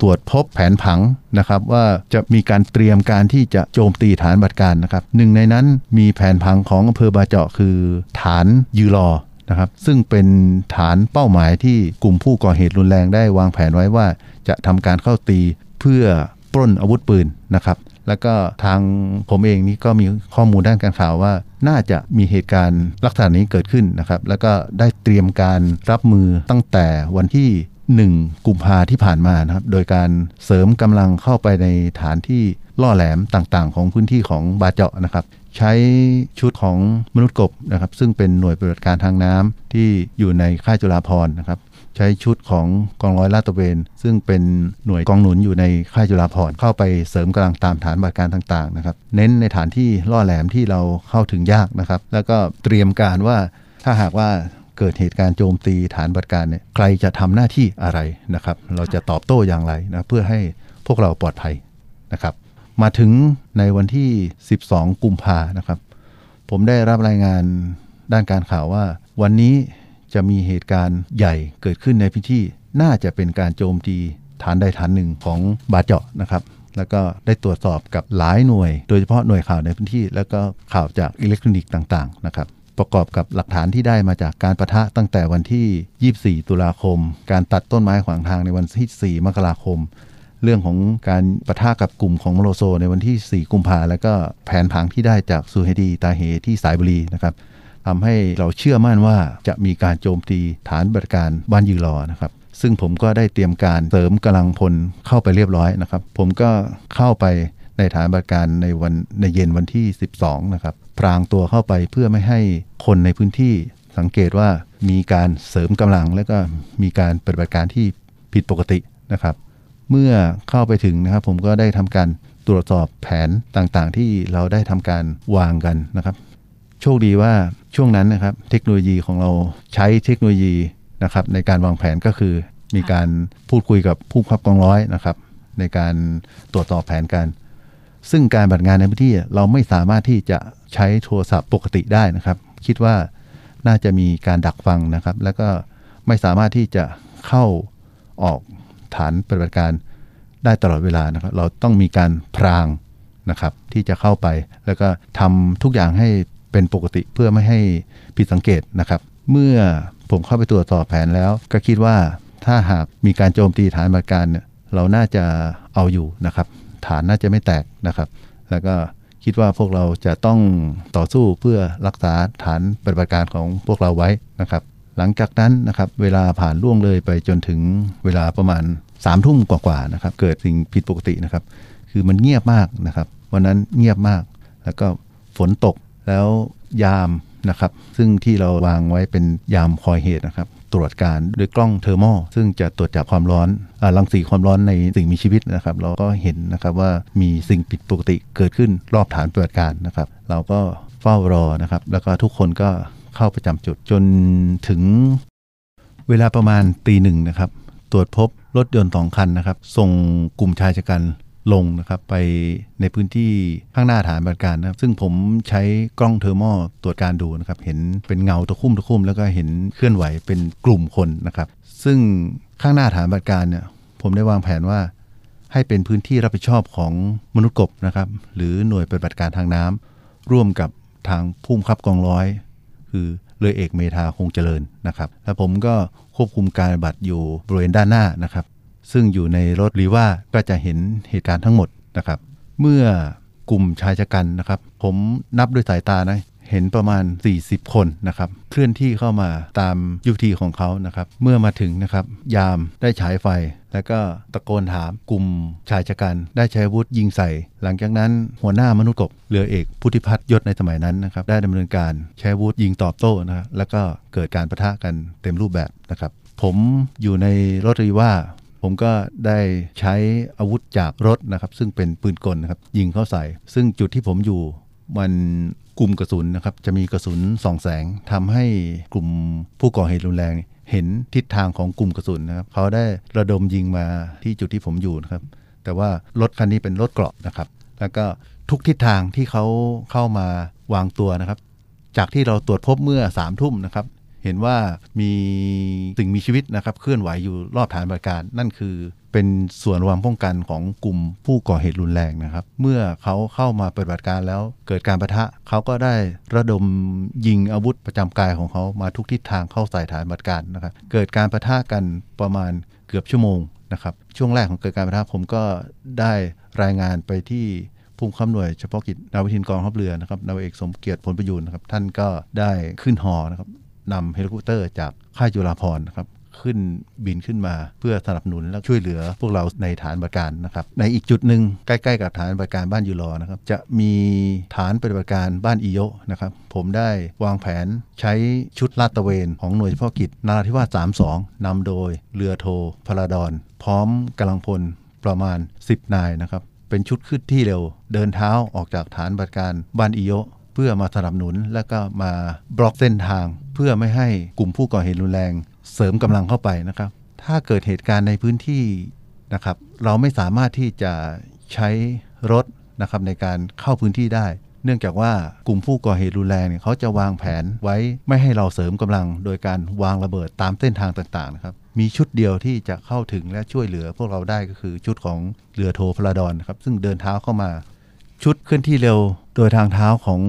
ตรวจพบแผนผังนะครับว่าจะมีการเตรียมการที่จะโจมตีฐานบัตรการนะครับหนึ่งในนั้นมีแผนผังของอำเภอบาเจาะคือ ฐานยืรอนะครับซึ่งเป็นฐานเป้าหมายที่กลุ่มผู้ก่อเหตุรุนแรงได้วางแผนไว้ว่า จะทำการเข้าตีเพื่อปล้นอาวุธปืนนะครับ แล้วก็ทางผมเองนี่ก็มีข้อมูลด้านการข่าวว่าน่าจะมีเหตุการณ์ลักษณะนี้เกิดขึ้นนะครับ แล้วก็ได้เตรียมการรับมือตั้งแต่วันที่ 1 กุมภาที่ผ่านมานะครับ โดยการเสริมกำลังเข้าไปในฐานที่ล่อแหลมต่างๆ ของพื้นที่ของบาเจาะนะครับ ใช้ชุดของมนุษย์กบนะครับ ซึ่งเป็นหน่วยปฏิบัติการทางน้ำที่อยู่ในค่ายจุฬาภรณ์นะครับ ใช้ชุดของกองร้อยลาดตระเวน ซึ่งเป็นหน่วยกองหนุนอยู่ในค่ายจุฬาภรณ์เข้าไปเสริมกำลังตามฐานบัติการต่างๆนะครับเน้นในฐานที่ล่อแหลมที่เราเข้าถึงยากนะครับ แล้วก็เตรียมการว่าถ้าหากว่าเกิดเหตุการณ์โจมตีฐานบัติการเนี่ยใครจะทำหน้าที่อะไรนะครับ เราจะตอบโต้อย่างไรนะเพื่อให้พวกเราปลอดภัยนะครับ มาถึงในวันที่ 12 กุมภานะครับ ผมได้รับรายงานด้านการข่าวว่า วันนี้ จะมีเหตุการณ์ใหญ่เกิดขึ้นในพื้นที่ น่าจะเป็นการโจมตีฐานใดฐานหนึ่งของบาเจาะนะครับแล้วก็ได้ตรวจสอบกับหลายหน่วย โดยเฉพาะหน่วยข่าวในพื้นที่ แล้วก็ข่าวจากอิเล็กทรอนิกส์ต่างๆนะครับประกอบกับหลักฐานที่ได้มาจากการประทะตั้งแต่วันที่ 24 ตุลาคม การตัดต้นไม้ขวางทางในวันที่ 4 มกราคม เรื่องของการประทะกับกลุ่มของมโลโซในวันที่ 4 กุมภาแล้วก็แผนผังที่ได้จากซูเฮดีตาเฮที่สายบุรีนะครับ ทำให้เราเชื่อมั่นว่าจะมีการโจมตีฐานบริการบ้านยืรอนะครับซึ่งผมก็ได้เตรียมการเสริมกำลังพลเข้าไปเรียบร้อยนะครับ ผมก็เข้าไปในฐานบริการในวันในเย็นวันที่ 12 นะครับ พรางตัวเข้าไปเพื่อไม่ให้คนในพื้นที่สังเกตว่ามีการเสริมกำลัง และก็มีการปฏิบัติการที่ผิดปกตินะครับ เมื่อเข้าไปถึงนะครับผมก็ได้ทำการตรวจสอบแผนต่างๆ ที่เราได้ทำการวางกันนะครับ โชคดีว่าช่วงนั้นนะครับเทคโนโลยีของเราใช้เทคโนโลยีนะครับในการวางแผนก็คือมีการพูดคุยกับผู้ขับกองร้อยนะครับ ในการตรวจสอบแผนการ ซึ่งการบัตรงานในพื้นที่เราไม่สามารถที่จะใช้โทรศัพท์ปกติได้นะครับ คิดว่าน่าจะมีการดักฟังนะครับ แล้วก็ไม่สามารถที่จะเข้าออกฐานปฏิบัติการได้ตลอดเวลานะครับ เราต้องมีการพรางนะครับที่จะเข้าไป แล้วก็ทำทุกอย่างให้ เป็นปกติเพื่อไม่ให้ผิดสังเกตนะครับ เมื่อผมเข้าไปตรวจสอบแผนแล้ว ก็คิดว่าถ้าหากมีการโจมตีฐานปฏิบัติการเนี่ยเราน่าจะเอาอยู่นะครับ ฐานน่าจะไม่แตกนะครับ แล้วก็คิดว่าพวกเราจะต้องต่อสู้เพื่อรักษาฐานปฏิบัติการของพวกเราไว้นะครับ หลังจากนั้นนะครับเวลาผ่านล่วงเลยไปจนถึงเวลาประมาณ3ามทุ่มกว่าๆนะครับเกิดสิ่งผิดปกตินะครับ คือมันเงียบมากนะครับ วันนั้นเงียบมากแล้วก็ฝนตก แล้วยามนะครับซึ่งที่เราวางไว้เป็นยามคอยเหตุนะครับตรวจการด้วยกล้องเทอร์โมซึ่งจะตรวจจับความร้อนอรังสีความร้อนในสิ่งมีชีวิตนะครับ เราก็เห็นนะครับว่ามีสิ่งผิดปกติเกิดขึ้นรอบฐานปฏิบัติการนะครับ เราก็เฝ้ารอนะครับ แล้วก็ทุกคนก็เข้าประจำจุดจนถึงเวลาประมาณตีหนึ่งนะครับ ตรวจพบรถยนต์สองคันนะครับ ส่งกลุ่มชายชะกัน ลงนะครับไปในพื้นที่ข้างหน้าฐานบัติการนะครับ ซึ่งผมใช้กล้องเทอร์โมตรวจการดูนะครับ เห็นเป็นเงาตะคุ่มตะคุ่มแล้วก็เห็นเคลื่อนไหวเป็นกลุ่มคนนะครับ ซึ่งข้างหน้าฐานบัติการเนี่ยผมได้วางแผนว่าให้เป็นพื้นที่รับผิดชอบของมนุษย์กบนะครับ หรือหน่วยปฏิบัติการทางน้ำร่วมกับทางผู้บังคับกองร้อย คือเรือเอกเมธาคงเจริญนะครับ แล้วผมก็ควบคุมการบัติอยู่บริเวณด้านหน้านะครับ ซึ่งอยู่ในรถรีว่าก็จะเห็นเหตุการณ์ทั้งหมดนะครับ เมื่อกลุ่มชายชะกันนะครับ ผมนับด้วยสายตานะเห็นประมาณ 40 คนนะครับ เคลื่อนที่เข้ามาตามยุทธีของเขานะครับ เมื่อมาถึงนะครับ ยามได้ฉายไฟ แล้วก็ตะโกนถามกลุ่มชายชะกัน ได้ใช้วุธยิงใส่ หลังจากนั้นหัวหน้ามนุษย์กบเรือเอกพุทธิพัฒน์ยศในสมัยนั้นนะครับ ได้ดำเนินการใช้วุธยิงตอบโต้นะครับแล้วก็เกิดการประทะกันเต็มรูปแบบนะครับ ผมอยู่ในรถรีว่า ผมก็ได้ใช้อาวุธจากรถนะครับ ซึ่งเป็นปืนกลนะครับ ยิงเข้าใส่ ซึ่งจุดที่ผมอยู่มันกลุ่มกระสุนนะครับ จะมีกระสุนส่องแสงทำให้กลุ่มผู้ก่อเหตุรุนแรงเห็นทิศทางของกลุ่มกระสุนนะครับ เขาได้ระดมยิงมาที่จุดที่ผมอยู่นะครับ แต่ว่ารถคันนี้เป็นรถเกราะนะครับ แล้วก็ทุกทิศทางที่เขาเข้ามาวางตัวนะครับ จากที่เราตรวจพบเมื่อสามทุ่มนะครับ เห็นว่ามีสิ่งมีชีวิตนะครับเคลื่อนไหวอยู่รอบฐานบริการ นั่นคือเป็นส่วนระวังป้องกันของกลุ่มผู้ก่อเหตุรุนแรงนะครับ เมื่อเขาเข้ามาปฏิบัติการแล้วเกิดการประทะ เขาก็ได้ระดมยิงอาวุธประจำกายของเขามาทุกทิศทางเข้าใส่ฐานปฏิบัติการนะครับ เกิดการประทะกันประมาณเกือบชั่วโมงนะครับ ช่วงแรกของเกิดการประทะผมก็ได้รายงานไปที่ผู้บังคับหน่วยเฉพาะกิจนาวิกโยธินกองทัพเรือนะครับนาวาเอกสมเกียรติผลประยูนนะครับท่านก็ได้ขึ้นหอนะครับ นำเฮลิคอปเตอร์จากค่ายจุฬาภรณ์นะครับขึ้นบินขึ้นมาเพื่อสนับสนุนและช่วยเหลือพวกเราในฐานปฏิบัติการนะครับ ในอีกจุดหนึ่งใกล้ๆ กับฐานปฏิบัติการบ้านยูรอนะครับ จะมีฐานปฏิบัติการบ้านอีโยนะครับ ผมได้วางแผนใช้ชุดลาดตระเวนของหน่วยเฉพาะกิจนาราธิวาส32 นำโดยเรือโทพลาดรพร้อมกำลังพลประมาณ 10 นายนะครับ เป็นชุดขึ้นที่เร็ว เดินเท้าออกจากฐานปฏิบัติการบ้านอีโย เพื่อมาสนับสนุน และก็มาบล็อกเส้นทาง เพื่อไม่ให้กลุ่มผู้ก่อเหตุรุนแรง เสริมกำลังเข้าไปนะครับ ถ้าเกิดเหตุการณ์ในพื้นที่นะครับ เราไม่สามารถที่จะใช้รถนะครับในการเข้าพื้นที่ได้ เนื่องจากว่ากลุ่มผู้ก่อเหตุรุนแรงเนี่ยเขาจะวางแผนไว้ไม่ให้เราเสริมกำลัง โดยการวางระเบิดตามเส้นทางต่างๆนะครับมีชุดเดียวที่จะเข้าถึงและช่วยเหลือพวกเราได้ก็คือชุดของเรือโทพลาดอนครับซึ่งเดินเท้าเข้ามา ชุดเคลื่อนที่เร็วโดยทางเท้าของ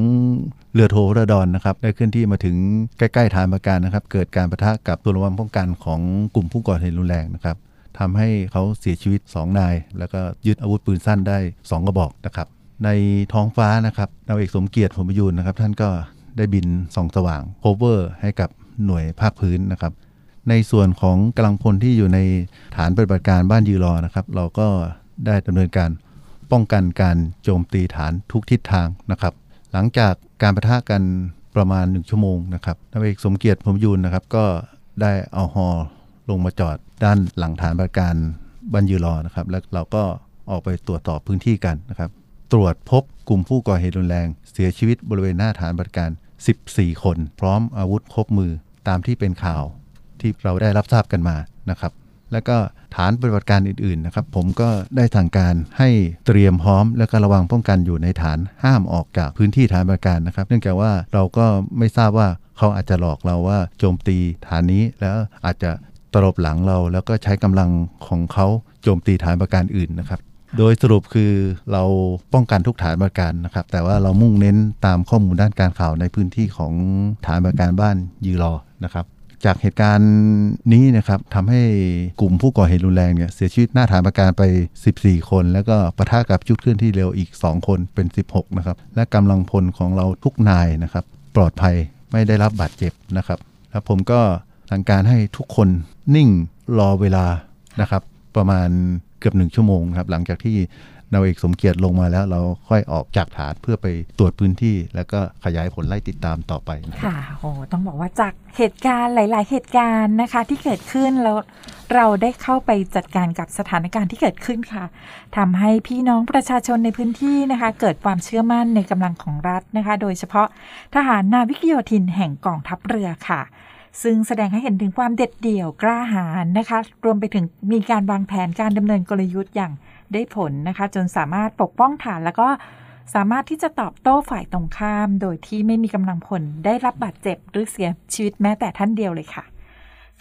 เรือโทระดอนนะครับได้เคลื่อนที่มาถึงใกล้ๆฐานประการนะครับ เกิดการประทะกับตัวระวังป้องกันของกลุ่มผู้ก่อเหตุรุนแรงนะครับทำให้เขาเสียชีวิต 2 นาย แล้วก็ยึดอาวุธปืนสั้นได้ 2 กระบอกนะครับ ในท้องฟ้านะครับนาวเอกสมเกียรติผมประยูนนะครับ ท่านก็ได้บินส่องสว่างโคเวอร์ให้กับหน่วยภาคพื้นนะครับ ในส่วนของกำลังพลที่อยู่ในฐานปฏิบัติการบ้านยืรอนะครับ เราก็ได้ดำเนินการ ป้องกันการโจมตีฐานทุกทิศทางนะครับ หลังจากการประทะกันประมาณ 1 ชั่วโมงนะครับนาวเอกสมเกียรติพมยูนนะครับก็ได้เอาฮอลงมาจอดด้านหลังฐานปฏิบัติการบันยือรอนะครับ แล้วเราก็ออกไปตรวจสอบพื้นที่กันนะครับ ตรวจพบกลุ่มผู้ก่อเหตุรุนแรง เสียชีวิตบริเวณหน้าฐานปฏิบัติการ 14 คน พร้อมอาวุธครบมือตามที่เป็นข่าวที่เราได้รับทราบกันมานะครับ แล้วก็ฐานปฏิบัติการอื่นๆนะครับ ผมก็ได้ทางการให้เตรียมพร้อม และก็ระวังป้องกันอยู่ในฐานห้ามออกจากพื้นที่ฐานปฏิบัติการนะครับ เนื่องจากว่าเราก็ไม่ทราบว่าเขาอาจจะหลอกเราว่าโจมตีฐานนี้แล้วอาจจะตลบหลังเรา แล้วก็ใช้กำลังของเขาโจมตีฐานปฏิบัติการอื่นนะครับโดยสรุปคือเราป้องกันทุกฐานบริการนะครับ แต่ว่าเรามุ่งเน้นตามข้อมูลด้านการข่าวในพื้นที่ของฐานบริการบ้านยืรอนะครับ จากเหตุการณ์นี้นะครับทำให้กลุ่มผู้ก่อเหตุรุนแรงเนี่ยเสียชีวิตหน้าฐานประการไป 14 คน แล้วก็ปะทะกับชุดเคลื่อนที่เร็วอีก 2 คนเป็น 16 นะครับ และกำลังพลของเราทุกนายนะครับปลอดภัยไม่ได้รับบาดเจ็บนะครับ แล้วผมก็สั่งการให้ทุกคนนิ่งรอเวลานะครับ ประมาณเกือบหนึ่งชั่วโมงครับหลังจากที่ นาวเอกสมเกียรติลงมาแล้วเราค่อยออกจากฐานเพื่อไปตรวจพื้นที่ แล้วก็ขยายผลไล่ติดตามต่อไปค่ะโอ้ต้องบอกว่าจากเหตุการณ์หลาย ๆ เหตุการณ์นะคะที่เกิดขึ้นแล้วเราได้เข้าไปจัดการกับสถานการณ์ที่เกิดขึ้นค่ะทำให้พี่น้องประชาชนในพื้นที่นะคะ เกิดความเชื่อมั่นในกำลังของรัฐนะคะ โดยเฉพาะทหารนาวิกโยธินแห่งกองทัพเรือค่ะ ซึ่งแสดงให้เห็นถึงความเด็ดเดี่ยวกล้าหาญนะคะ รวมไปถึงมีการวางแผนการดำเนินกลยุทธ์อย่าง ได้ผลนะคะ จนสามารถปกป้องฐานแล้วก็สามารถที่จะตอบโต้ฝ่ายตรงข้าม โดยที่ไม่มีกำลังพลได้รับบาดเจ็บหรือเสียชีวิตแม้แต่ท่านเดียวเลยค่ะ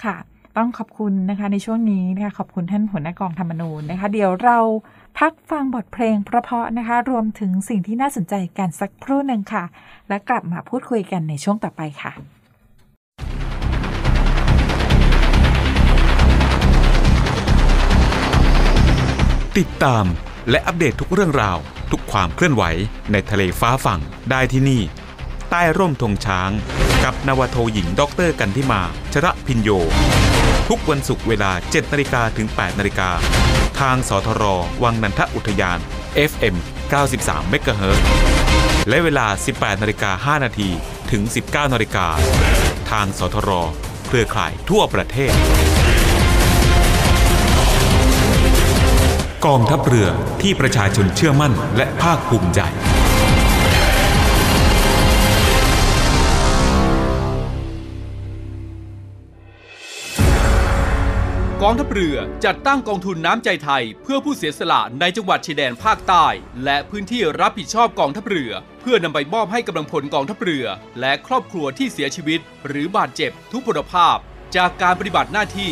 ค่ะ ต้องขอบคุณนะคะในช่วงนี้นะคะขอบคุณท่านหัวหน้ากองธรรมนูญนะคะ เดี๋ยวเราพักฟังบทเพลงเพราะๆนะคะ รวมถึงสิ่งที่น่าสนใจกันสักครู่หนึ่งค่ะ และกลับมาพูดคุยกันในช่วงต่อไปค่ะ ติดตามและอัปเดตทุกเรื่องราว ทุกความเคลื่อนไหวในทะเลฟ้าฝั่งได้ที่นี่ ใต้ร่มธงช้าง กับนาวาโทหญิงด็อกเตอร์กันทิมาชระพินโย ทุกวันศุกร์เวลา 7นาฬิกาถึง 8นาฬิกาทางสทร. วังนันทอุทยาน FM 93เมกะเฮิรตซ์และเวลา 18นาฬิกา5นาทีถึง 19นาฬิกาทางสทร เครือข่ายทั่วประเทศ กองทัพเรือที่ประชาชนเชื่อมั่นและภาคภูมิใจ กองทัพเรือจัดตั้งกองทุนน้ำใจไทย เพื่อผู้เสียสละในจังหวัดชายแดนภาคใต้ และพื้นที่รับผิดชอบกองทัพเรือ เพื่อนำไปมอบให้กำลังพลกองทัพเรือ และครอบครัวที่เสียชีวิต หรือบาดเจ็บทุกพลภาพ จากการปฏิบัติหน้าที่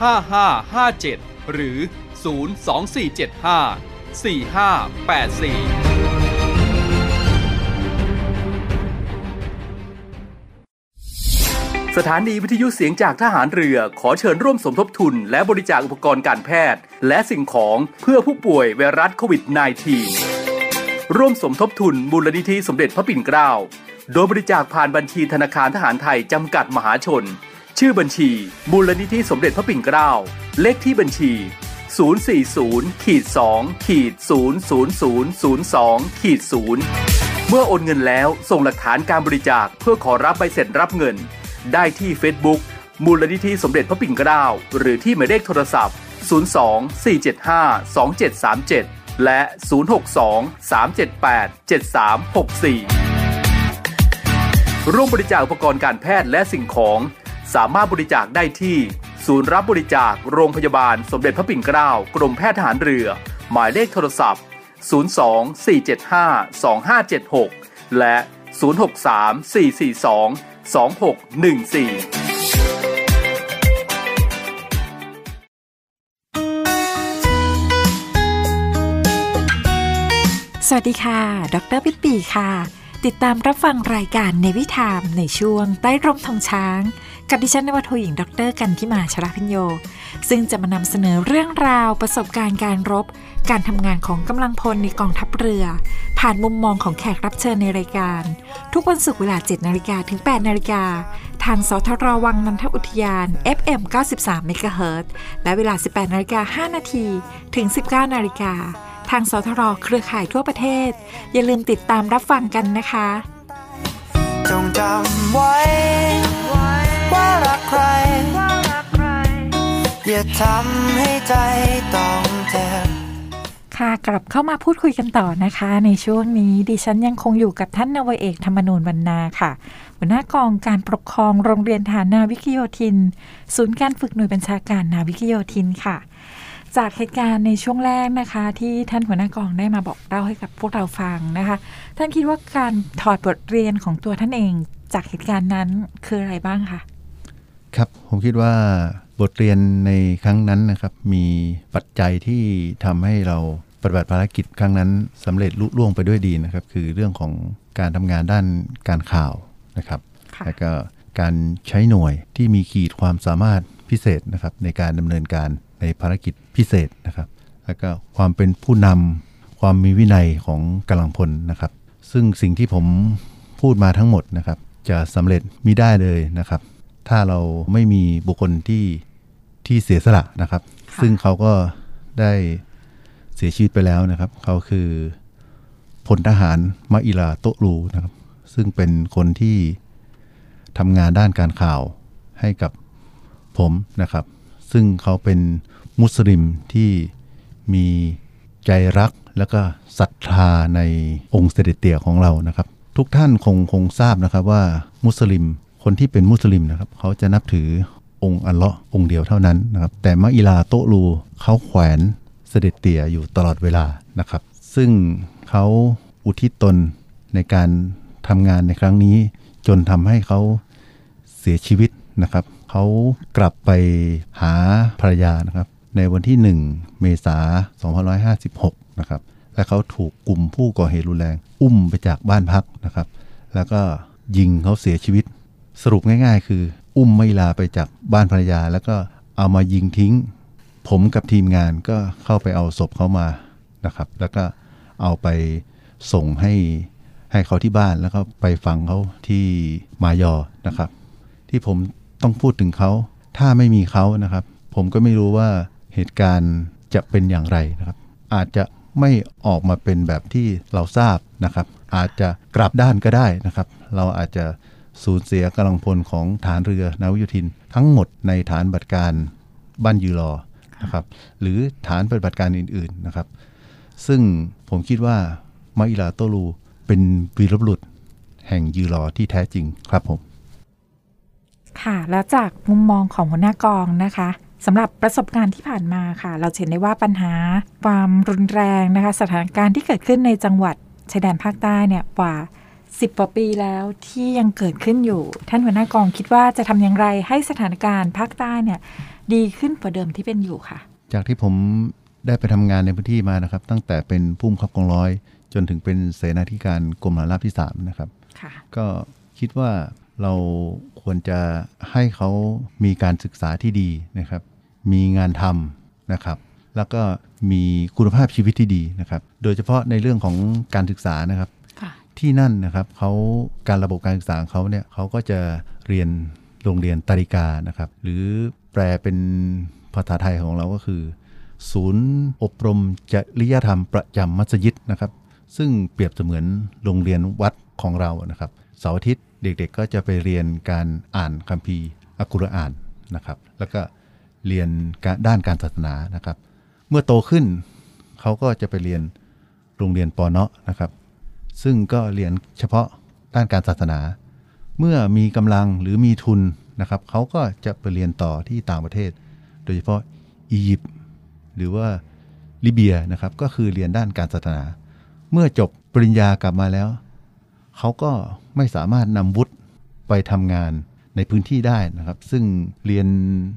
5557 หรือ 02475 4584สถานีวิทยุเสียงจากทหารเรือขอเชิญร่วมสมทบทุน และบริจาคอุปกรณ์การแพทย์ และสิ่งของเพื่อผู้ป่วยไวรัสโควิด -19 ร่วมสมทบทุนมูลนิธิสมเด็จพระปิ่นเกล้า โดยบริจาคผ่านบัญชีธนาคารทหารไทยจำกัดมหาชน ชื่อบัญชี มูลนิธิสมเด็จพระปิ่นเกล้า เลขที่บัญชี 040ขีด2ขีด00002ขีด0เมื่อโอนเงินแล้วส่งหลักฐานการบริจาคเพื่อขอรับใบเสร็จรับเงิน ได้ที่ Facebook มูลนิธิสมเด็จพระปิ่นเกล้า หรือที่หมายเลขโทรศัพท์ 02 475 2737 และ 062 378 7364 ร่วมบริจาคอุปกรณ์การแพทย์และสิ่งของ สามารถบริจาคได้ที่ ศูนย์รับบริจาคโรงพยาบาลสมเด็จพระปิ่นเกล้ากรมแพทย์ทหารเรือ หมายเลขโทรศัพท์ 02 475 2576 และ 063 442 2614สวัสดีค่ะ ดรปิปปีค่ะ ติดตามรับฟังรายการในวิถามในช่วงใต้ร่มทองช้าง กับดิฉันนวโทหญิงดรกันทิมาชราพิญโย ซึ่งจะมานำเสนอเรื่องราวประสบการณ์การรบ การทำงานของกำลังพลในกองทัพเรือ ผ่านมุมมองของแขกรับเชิญในรายการ ทุกวันศุกร์เวลา 7นาฬิกาถึง 8นาฬิกาทางสทรวังนันทอุทยาน FM 93 MHz และเวลา 18นาฬิกา5นาทีถึง 19นาฬิกาทางสทรเครือข่ายทั่วประเทศ อย่าลืมติดตามรับฟังกันนะคะ จงจำไว้ ว่ารักใคร อย่าทำให้ใจต้องเจ็บค่ะกลับเข้ามาพูดคุยกันต่อนะคะ ในช่วงนี้ดิฉันยังคงอยู่กับท่านนวเอกธรรมนูญวรรณาค่ะหัวหน้ากองการปกครองโรงเรียนฐานนาวิกโยธิน ศูนย์การฝึกหน่วยบัญชาการนาวิกโยธินค่ะ จากเหตุการณ์ในช่วงแรกนะคะ ที่ท่านหัวหน้ากองได้มาบอกเล่าให้กับพวกเราฟังนะคะ ท่านคิดว่าการถอดบทเรียนของตัวท่านเอง จากเหตุการณ์นั้นคืออะไรบ้างคะ ครับ ผมคิดว่าบทเรียนในครั้งนั้นนะครับ มีปัจจัยที่ทำให้เราปฏิบัติภารกิจครั้งนั้นสำเร็จลุล่วงไปด้วยดีนะครับ คือเรื่องของการทำงานด้านการข่าวนะครับค่ะแล้วก็การใช้หน่วยที่มีขีดความสามารถพิเศษนะครับ ในการดำเนินการในภารกิจพิเศษนะครับ แล้วก็ความเป็นผู้นำความมีวินัยของกำลังพลนะครับ ซึ่งสิ่งที่ผมพูดมาทั้งหมดนะครับ จะสำเร็จมิได้เลยนะครับ ถ้าเราไม่มีบุคคลที่ที่เสียสละนะครับค่ะซึ่งเขาก็ได้เสียชีวิตไปแล้วนะครับ เขาคือพลทหารมะอิลาโตะรูนะครับ ซึ่งเป็นคนที่ทำงานด้านการข่าวให้กับผมนะครับ ซึ่งเขาเป็นมุสลิมที่มีใจรักแล้วก็ศรัทธาในองค์เสด็จเตี่ยของเรานะครับ ทุกท่านคงคงทราบนะครับว่ามุสลิม คนที่เป็นมุสลิมนะครับเขาจะนับถือองค์อัลเลาะห์องค์เดียวเท่านั้นนะครับแต่มะอิลาโตะรูเขาแขวนเสด็จเตี่ยอยู่ตลอดเวลานะครับ ซึ่งเขาอุทิศตนในการทำงานในครั้งนี้ จนทำให้เขาเสียชีวิตนะครับ เขากลับไปหาภรรยานะครับ ในวันที่ 1 เมษายน2556 นะครับ และเขาถูกกลุ่มผู้ก่อเหตุรุนแรง อุ้มไปจากบ้านพักนะครับ แล้วก็ยิงเขาเสียชีวิต สรุปง่าย ๆ คือ อุ้มไม่ลาไปจากบ้านภรรยา แล้วก็เอามายิงทิ้ง ผมกับทีมงานก็เข้าไปเอาศพเขามานะครับ แล้วก็เอาไปส่งให้ให้เขาที่บ้านแล้วก็ไปฝังเขาที่มายอนะครับ ที่ผมต้องพูดถึงเขา ถ้าไม่มีเขานะครับ ผมก็ไม่รู้ว่าเหตุการณ์จะเป็นอย่างไรนะครับ อาจจะไม่ออกมาเป็นแบบที่เราทราบนะครับ อาจจะกลับด้านก็ได้นะครับ เราอาจจะ สูญเสียกำลังพลของฐานเรือนาวิกโยธิน ทั้งหมดในฐานปฏิบัติการบ้านยูรอนะครับหรือฐานปฏิบัติการอื่นๆนะครับ ซึ่งผมคิดว่ามะอิลาโตลูเป็นวีรบุรุษแห่งยูรอที่แท้จริงครับผม ค่ะ แล้วจากมุมมองของหัวหน้ากองนะคะสำหรับประสบการณ์ที่ผ่านมาค่ะ เราจะเห็นได้ว่าปัญหาความรุนแรงนะคะ สถานการณ์ที่เกิดขึ้นในจังหวัดชายแดนภาคใต้เนี่ยกว่า 10กว่าปีแล้วที่ยังเกิดขึ้นอยู่ ท่านหัวหน้ากองคิดว่าจะทำอย่างไรให้สถานการณ์ภาคใต้เนี่ยดีขึ้นกว่าเดิมที่เป็นอยู่ค่ะ จากที่ผมได้ไปทำงานในพื้นที่มานะครับ ตั้งแต่เป็นผู้บังคับกองร้อย จนถึงเป็นเสนาธิการกรมฐานราบที่ 3 นะครับค่ะก็คิดว่าเราควรจะให้เขามีการศึกษาที่ดีนะครับ มีงานทำนะครับ แล้วก็มีคุณภาพชีวิตที่ดีนะครับ โดยเฉพาะในเรื่องของการศึกษานะครับค่ะ ที่นั่นนะครับเขาการระบบการศึกษาของเขาเนี่ยเขาก็จะเรียนโรงเรียนตาริกานะครับ หรือแปลเป็นภาษาไทยของเราก็คือ ศูนย์อบรมจริยธรรมประจำมัสยิดนะครับ ซึ่งเปรียบเสมือนโรงเรียนวัดของเรานะครับเสาร์อาทิตย์เด็กๆ ก็จะไปเรียนการอ่านคัมภีร์อัลกุรอานนะครับ แล้วก็เรียนด้านการศาสนานะครับ เมื่อโตขึ้นเขาก็จะไปเรียนโรงเรียนปอเนาะนะครับ ซึ่งก็เรียนเฉพาะด้านการศาสนา เมื่อมีกำลังหรือมีทุนนะครับเขาก็จะไปเรียนต่อที่ต่างประเทศ โดยเฉพาะอียิปต์หรือว่าลิเบียนะครับก็คือเรียนด้านการศาสนา เมื่อจบปริญญากลับมาแล้ว เขาก็ไม่สามารถนำวุฒิไปทำงานในพื้นที่ได้นะครับ ซึ่งเรียน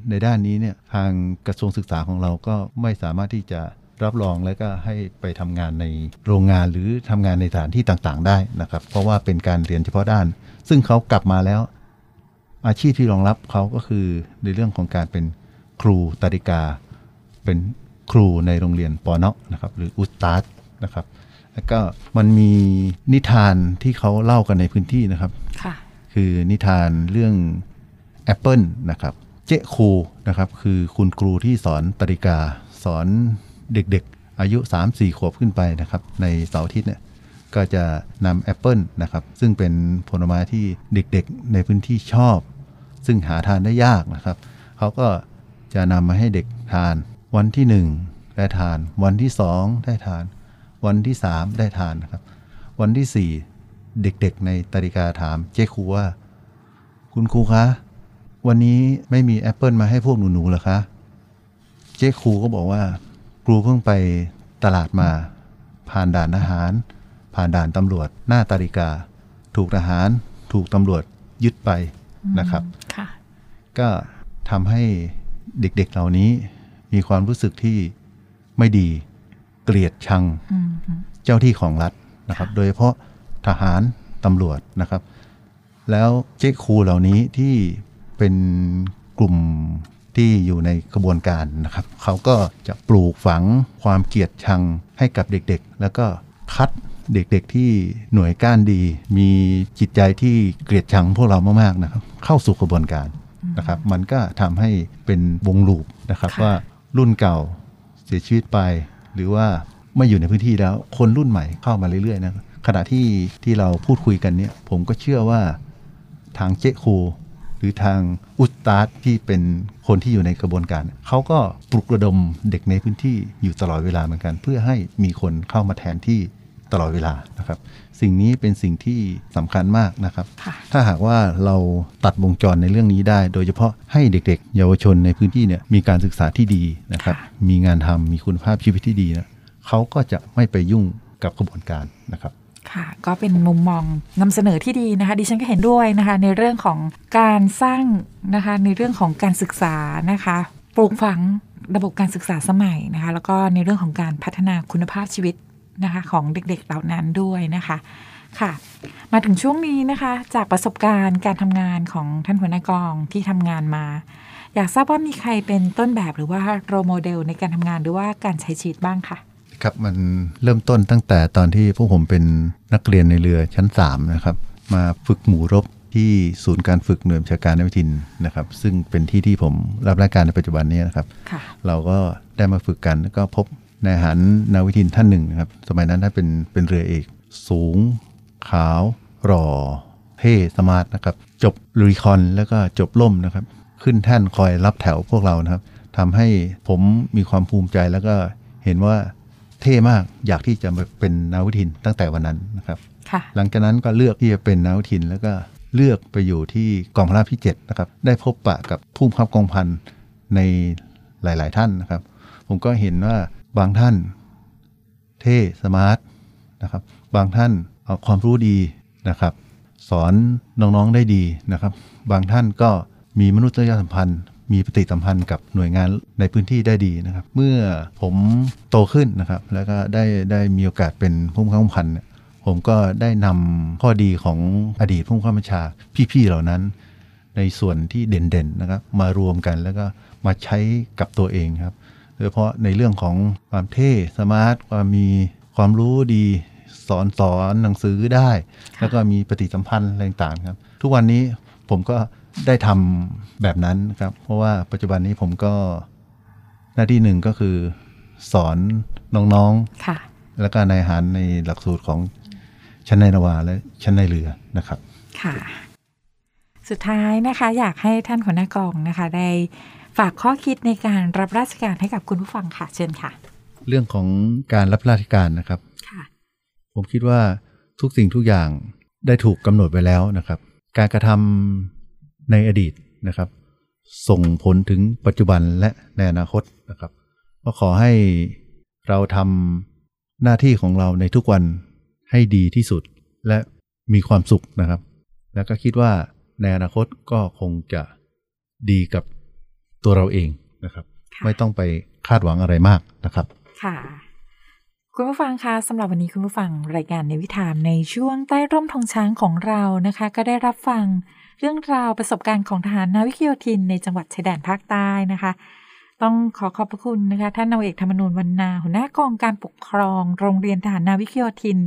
ในด้านนี้เนี่ยทางกระทรวงศึกษาของเราก็ไม่สามารถที่จะ รับรองและก็ให้ไปทำงานในโรงงานหรือทำงานในสถานที่ต่างๆ ได้นะครับ เพราะว่าเป็นการเรียนเฉพาะด้าน ซึ่งเขากลับมาแล้ว อาชีพที่รองรับเขาก็คือในเรื่องของการเป็นครูตาริกา เป็นครูในโรงเรียนปอเนาะนะครับ หรืออุสตาดนะครับแล้วก็มันมีนิทานที่เขาเล่ากันในพื้นที่นะครับค่ะคือนิทานเรื่องแอปเปิลนะครับ เจ๊ครูนะครับ คือคุณครูที่สอนตริกาสอน เด็กๆ อายุ 3-4 ขวบขึ้นไปนะครับ ในเสาร์อาทิตย์เนี่ยก็จะนำแอปเปิลนะครับ ซึ่งเป็นผลไม้ที่เด็กๆในพื้นที่ชอบ ซึ่งหาทานได้ยากนะครับ เขาก็จะนำมาให้เด็กทาน วันที่หนึ่งได้ทาน วันที่สองได้ทาน วันที่สามได้ทานนะครับ วันที่สี่เด็กๆ ในตริกาถามเจ๊ครูว่า คุณครูคะ วันนี้ไม่มีแอปเปิลมาให้พวกหนูๆหรอคะ เจ๊ครูก็บอกว่า ครูเพิ่งไปตลาดมา ผ่านด่านอาหาร ผ่านด่านตำรวจ หน้าตาริกา ถูกทหาร ถูกตำรวจยึดไปนะครับค่ะก็ทำให้เด็กๆเหล่านี้มีความรู้สึกที่ไม่ดีเกลียดชังอืมเจ้าที่ของรัฐนะครับ โดยเฉพาะทหารตำรวจนะครับ แล้วเจ๊ครูเหล่านี้ที่เป็นกลุ่ม ที่อยู่ในกระบวนการนะครับ เขาก็จะปลูกฝังความเกลียดชังให้กับเด็กๆ แล้วก็คัดเด็กๆที่หน่วยก้านดี มีจิตใจที่เกลียดชังพวกเรามากๆนะครับ เข้าสู่กระบวนการนะครับ มันก็ทำให้เป็นวงลูปนะครับค่ะว่ารุ่นเก่าเสียชีวิตไป หรือว่าไม่อยู่ในพื้นที่แล้วคนรุ่นใหม่เข้ามาเรื่อยๆนะขณะที่ที่เราพูดคุยกันเนี่ยผมก็เชื่อว่าทางเจ๊ค รูหรือทางอุสตาดที่เป็นคนที่อยู่ในกระบวนการ เขาก็ปลุกระดมเด็กในพื้นที่อยู่ตลอดเวลาเหมือนกัน เพื่อให้มีคนเข้ามาแทนที่ตลอดเวลานะครับ สิ่งนี้เป็นสิ่งที่สำคัญมากนะครับค่ะถ้าหากว่าเราตัดวงจรในเรื่องนี้ได้ โดยเฉพาะให้เด็กๆ เยาวชนในพื้นที่เนี่ยมีการศึกษาที่ดีนะครับ มีงานทำมีคุณภาพชีวิตที่ดีนะเขาก็จะไม่ไปยุ่งกับกระบวนการนะครับ ค่ะ ก็เป็นมุมมองนำเสนอที่ดีนะคะ ดิฉันก็เห็นด้วยนะคะ ในเรื่องของการสร้างนะคะ ในเรื่องของการศึกษานะคะ ปลูกฝังระบบการศึกษาสมัยนะคะ แล้วก็ในเรื่องของการพัฒนาคุณภาพชีวิตนะคะ ของเด็กๆเหล่านั้นด้วยนะคะค่ะ มาถึงช่วงนี้นะคะ จากประสบการณ์การทำงานของท่านหัวหน้ากองที่ทำงานมา อยากทราบว่ามีใครเป็นต้นแบบหรือว่าโรโมเดลในการทำงานหรือว่าการใช้ชีวิตบ้างค่ะ ครับมันเริ่มต้นตั้งแต่ตอนที่พวกผมเป็นนักเรียนในเรือชั้น 3 นะครับ มาฝึกหมู่รบที่ศูนย์การฝึกหน่วยบัญชาการนาวิทินนะครับ ซึ่งเป็นที่ที่ผมรับราชการในปัจจุบันนี้นะครับค่ะเราก็ได้มาฝึกกันแล้วก็พบนายทหารนาวิทินท่านหนึ่งนะครับ สมัยนั้นท่านเป็นเป็นเรือเอก สูง ขาวหล่อเท่สมาร์ทนะครับ จบลุยคอนแล้วก็จบล่มนะครับ ขึ้นแท่นคอยรับแถวพวกเรานะครับทำให้ผมมีความภูมิใจแล้วก็เห็นว่า เท่มากอยากที่จะมาเป็นนาวิทินตั้งแต่วันนั้นนะครับค่ะหลังจากนั้นก็เลือกที่จะเป็นนาวิทินแล้วก็เลือกไปอยู่ที่กองพลราบที่7นะครับได้พบปะกับผู้บังคับกองพันในหลาย ๆ ท่านนะครับ ผมก็เห็นว่าบางท่านเท่สมาร์ทนะครับ บางท่านเอาความรู้ดีนะครับ สอนน้อง ๆ ได้ดีนะครับ บางท่านก็มีมนุษยสัมพันธ์ มีปฏิสัมพันธ์กับหน่วยงานในพื้นที่ได้ดีนะครับ เมื่อผมโตขึ้นนะครับ แล้วก็ได้ได้มีโอกาสเป็นผู้บังคับกองพันผมก็ได้นำข้อดีของอดีตผู้บังคับบัญชาพี่ๆเหล่านั้น ในส่วนที่เด่นๆนะครับ มารวมกันแล้วก็มาใช้กับตัวเองครับโดยเฉพาะในเรื่องของความเท่สมาร์ทความมีความรู้ดีสอนสอนหนังสือได้ แล้วก็มีปฏิสัมพันธ์อะไรต่างๆครับ ทุกวันนี้ผมก็ ได้ทำแบบนั้นครับ เพราะว่าปัจจุบันนี้ผมก็หน้าที่หนึ่งก็คือ สอนน้องๆค่ะแล้วก็นายหารในหลักสูตรของชั้นในนาวาและชั้นในเรือนะครับ ค่ะ สุดท้ายนะคะ อยากให้ท่านหัวหน้ากองนะคะได้ฝากข้อคิดในการรับราชการให้กับคุณผู้ฟังค่ะ เชิญค่ะ เรื่องของการรับราชการนะครับค่ะผมคิดว่าทุกสิ่งทุกอย่างได้ถูกกำหนดไว้แล้วนะครับ การกระทำ ในอดีตนะครับ ส่งผลถึงปัจจุบันและในอนาคตนะครับ ก็ขอให้เราทำหน้าที่ของเราในทุกวันให้ดีที่สุดและมีความสุขนะครับ แล้วก็คิดว่าในอนาคตก็คงจะดีกับตัวเราเองนะครับค่ะไม่ต้องไปคาดหวังอะไรมากนะครับ ค่ะ คุณผู้ฟังคะสำหรับวันนี้คุณผู้ฟังรายการในวิถามในช่วงใต้ร่มธงช้างของเรานะคะ ก็ได้รับฟัง เรื่องราวประสบการณ์ของทหารนาวิกโยธินในจังหวัดชายแดนภาคใต้นะคะ ต้องขอขอบพระคุณนะคะ ท่านนาวาเอกธรรมนูญวรรณาหัวหน้ากองการปกครอง โรงเรียนทหารนาวิกโยธิน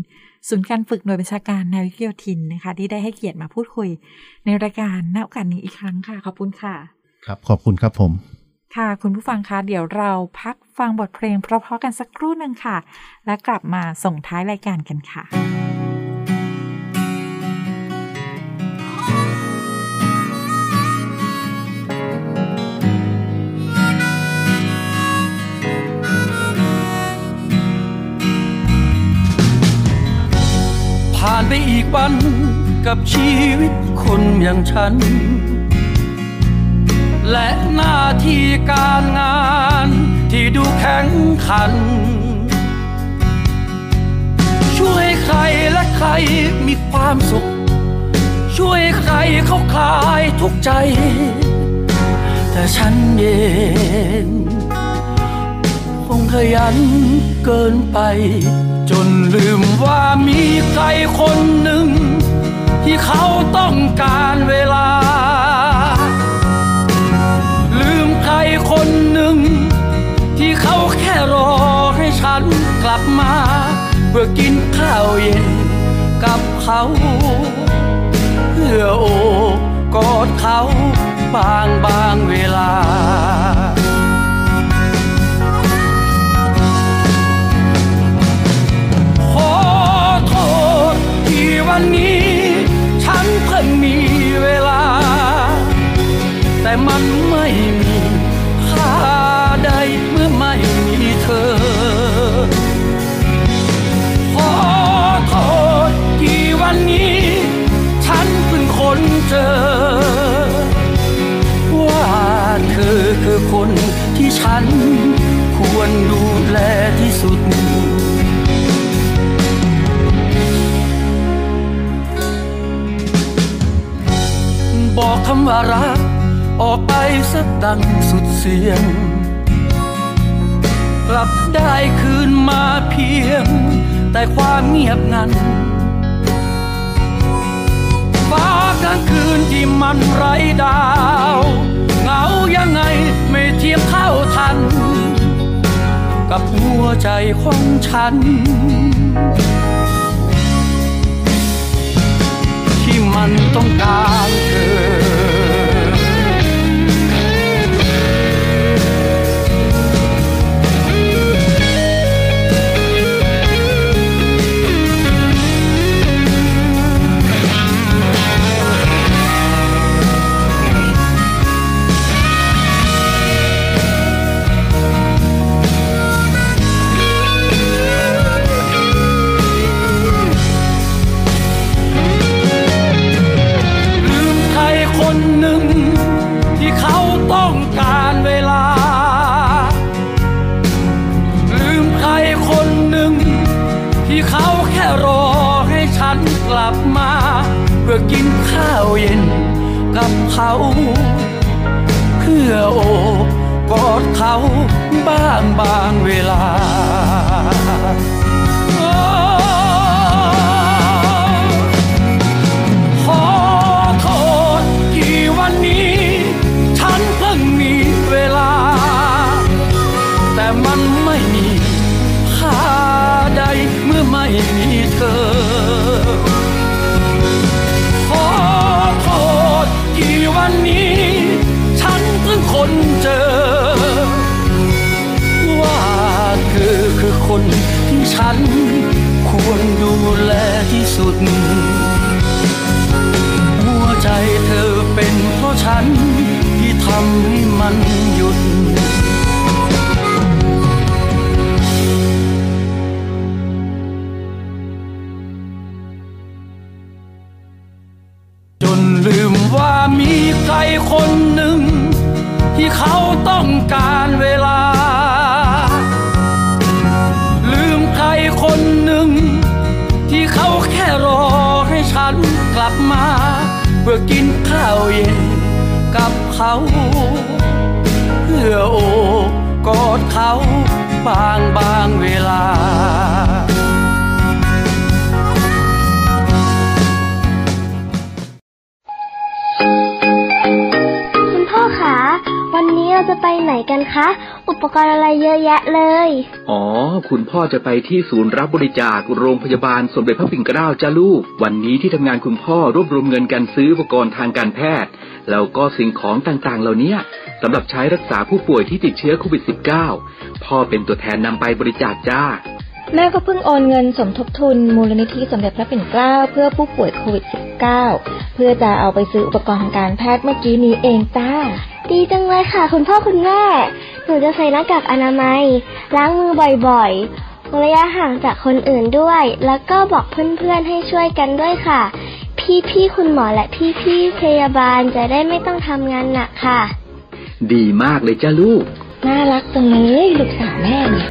ศูนย์การฝึกหน่วยบัญชาการนาวิกโยธินนะคะ ที่ได้ให้เกียรติมาพูดคุย ในรายการณโอกาสนี้อีกครั้งค่ะ ขอบคุณค่ะ ครับขอบคุณครับผมค่ะคุณผู้ฟังคะเดี๋ยวเราพักฟังบทเพลงเพราะๆกันสักครู่หนึ่งค่ะ และกลับมาส่งท้ายรายการกันค่ะ บันกับชีวิตคนอย่างฉัน และหน้าที่การงานที่ดูแข็งขัน ช่วยใครและใครมีความสุข ช่วยใครเขาคลายทุกใจ แต่ฉันเองคงขยันเกินไป จนลืมว่ามีใครคนหนึ่ง ที่เขาต้องการเวลา ลืมใครคนหนึ่ง ที่เขาแค่รอให้ฉันกลับมา เพื่อกินข้าวเย็นกับเขา เพื่อโอบกอดเขาบางบางเวลา วันนี้ ฉันเพิ่งมีเวลา แต่มันไม่มีค่าใดเมื่อไม่มีเธอ ขอโทษที่วันนี้ ฉันเพิ่งค้นเจอ ว่าเธอคือคนที่ฉันควรดูแลที่สุด บอกคำว่ารัก ออกไปสักดังสุดเสียง กลับได้คืนมาเพียง แต่ความเงียบงันฟ้ากลางคืนที่มันไร้ดาวเหงายังไงไม่เทียบเท่าทัน กับหัวใจของฉัน มันต้องการเธอ ข้าวเย็นกับเขา เพื่อโอบกอดเขาบ้างบางเวลาขอโทษที่วันนี้ฉันเพิ่งมีเวลาแต่มันไม่มีค่าใดเมื่อไม่มีเธอ นเจอ ว่าเธอคือคนที่ฉัน ควรดูแลที่สุด หัวใจเธอเป็นเพราะฉัน ที่ทำให้มันหยุดจนลืมว่ามีใครคน ที่เขาต้องการเวลา ลืมใครคนหนึ่ง ที่เขาแค่รอให้ฉันกลับมา เพื่อกินข้าวเย็นกับเขา เพื่อโอบกอดเขาบางบางเวลา ไปไหนกันคะ อุปกรณ์อะไรเยอะแยะเลย อ๋อ คุณพ่อจะไปที่ศูนย์รับบริจาคโรงพยาบาลสมเด็จพระปิ่นเกล้าจ้าลูก วันนี้ที่ทำงานคุณพ่อรวบรวมเงินกันซื้ออุปกรณ์ทางการแพทย์ แล้วก็สิ่งของต่างๆ เหล่านี้สำหรับใช้รักษาผู้ป่วยที่ติดเชื้อโควิด -19 พ่อเป็นตัวแทนนำไปบริจาคจ้า แม่ก็เพิ่งโอนเงินสมทบทุน มูลนิธิสมเด็จพระปิ่นเกล้าเพื่อผู้ป่วยโควิด -19 เพื่อจะเอาไปซื้ออุปกรณ์ทางการแพทย์เมื่อกี้นี้เองจ้า ดีจังเลยค่ะ คุณพ่อคุณแม่ หนูจะใส่หน้ากากอนามัย ล้างมือบ่อยๆระยะห่างจากคนอื่นด้วย แล้วก็บอกเพื่อนๆให้ช่วยกันด้วยค่ะ พี่ๆคุณหมอและพี่ๆพยาบาลจะได้ไม่ต้องทำงานหนักค่ะ ดีมากเลยจ้าลูก น่ารักจังเลยลูกสาวแม่เนี่ย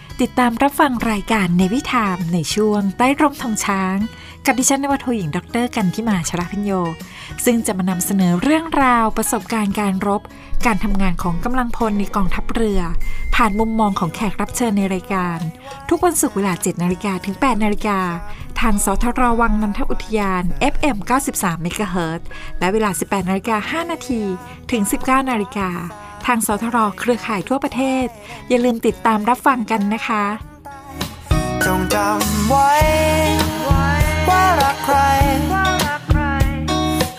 ติดตามรับฟังรายการในวิถามในช่วงใต้ร่มธงช้าง กับดิฉันนวโทหญิงดรกันที่มาชราพิญโย ซึ่งจะมานำเสนอเรื่องราวประสบการณ์การรบ การทำงานของกำลังพลในกองทัพเรือ ผ่านมุมมองของแขกรับเชิญในรายการ ทุกวันศุกร์เวลา 7นาฬิกาถึง 8นาฬิกาทางสทรวังนันทอุทยาน FM 93 MHz และเวลา 18นาฬิกา5นาทีถึง 19นาฬิกา ทางสทรเครือข่ายทั่วประเทศ อย่าลืมติดตามรับฟังกันนะคะจงจำไว้ ว่ารักใคร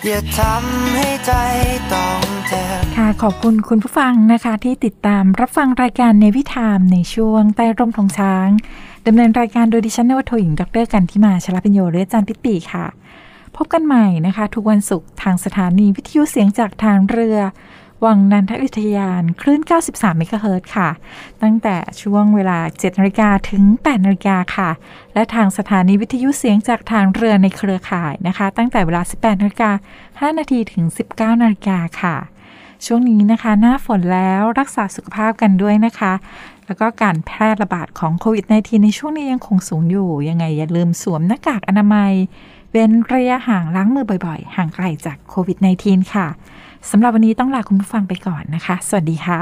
อย่าทำให้ใจต้องเจ็บค่ะขอบคุณคุณผู้ฟังนะคะ ที่ติดตามรับฟังรายการในวิถามในช่วงใต้ร่มธงช้างดำเนินรายการโดยดิฉันนวโทหญิงดรกันที่มาชลปิญโยหรืออาจารย์ปิติค่ะ พบกันใหม่นะคะ ทุกวันศุกร์ทางสถานีวิทยุเสียงจากทางเรือ วังนันทอุทยานคลื่น 93 เมกะเฮิรตซ์ค่ะ ตั้งแต่ช่วงเวลา 7นาฬิกาถึง 8นาฬิกาค่ะ และทางสถานีวิทยุเสียงจากทางเรือในเครือข่ายนะคะ ตั้งแต่เวลา 18นาฬิกา5นาทีถึง 19นาฬิกาค่ะ ช่วงนี้นะคะ หน้าฝนแล้วรักษาสุขภาพกันด้วยนะคะ แล้วก็การแพร่ระบาดของโควิด -19 ในช่วงนี้ยังคงสูงอยู่ ยังไงอย่าลืมสวมหน้ากากอนามัย เว้นระยะห่างล้างมือบ่อยๆ ห่างไกลจากโควิด -19 ค่ะสำหรับวันนี้ต้องลาคุณผู้ฟังไปก่อนนะคะ สวัสดีค่ะ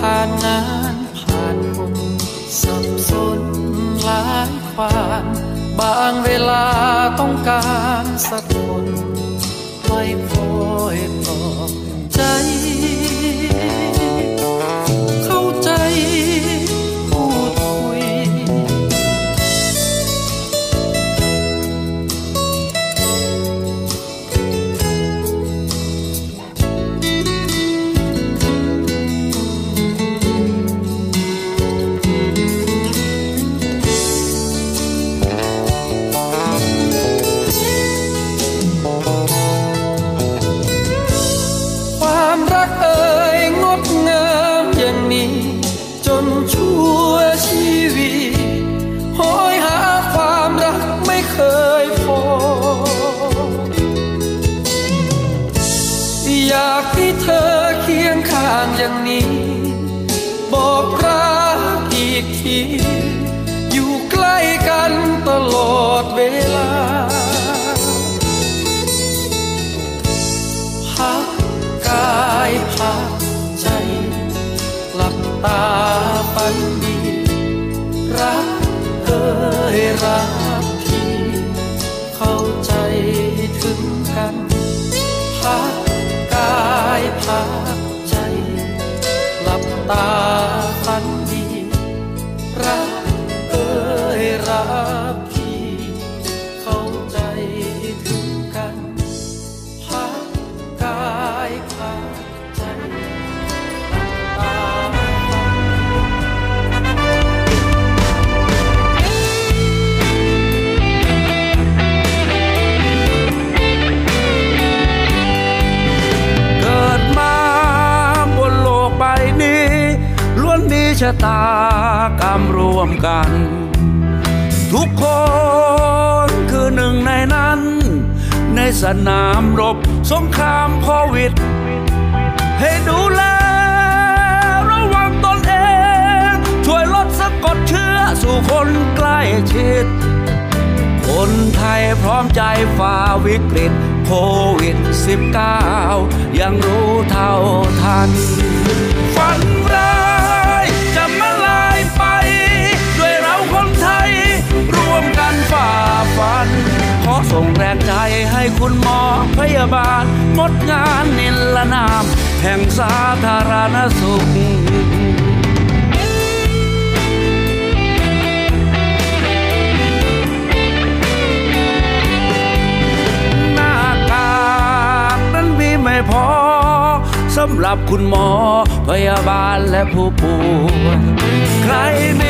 ผ่านงานผ่านคนสับสนหลายความ บางเวลาต้องการสักคน ชะตากรรมรวมกัน ทุกคนคือหนึ่งในนั้น ในสนามรบสงครามโควิด ให้ดูแลระวังตนเอง ช่วยลดสะกดเชื้อสู่คนใกล้ชิด คนไทยพร้อมใจฝ่าวิกฤตโควิด -19 ยังรู้เท่าทันฝันาฟัน ขอส่งแรงใจให้คุณหมอพยาบาลงดงานนิลนาม แห่งสาธารณสุขหน้ากากนั้นมีไม่พอสำหรับคุณหมอพยาบาลและผู้ป่วยใครมี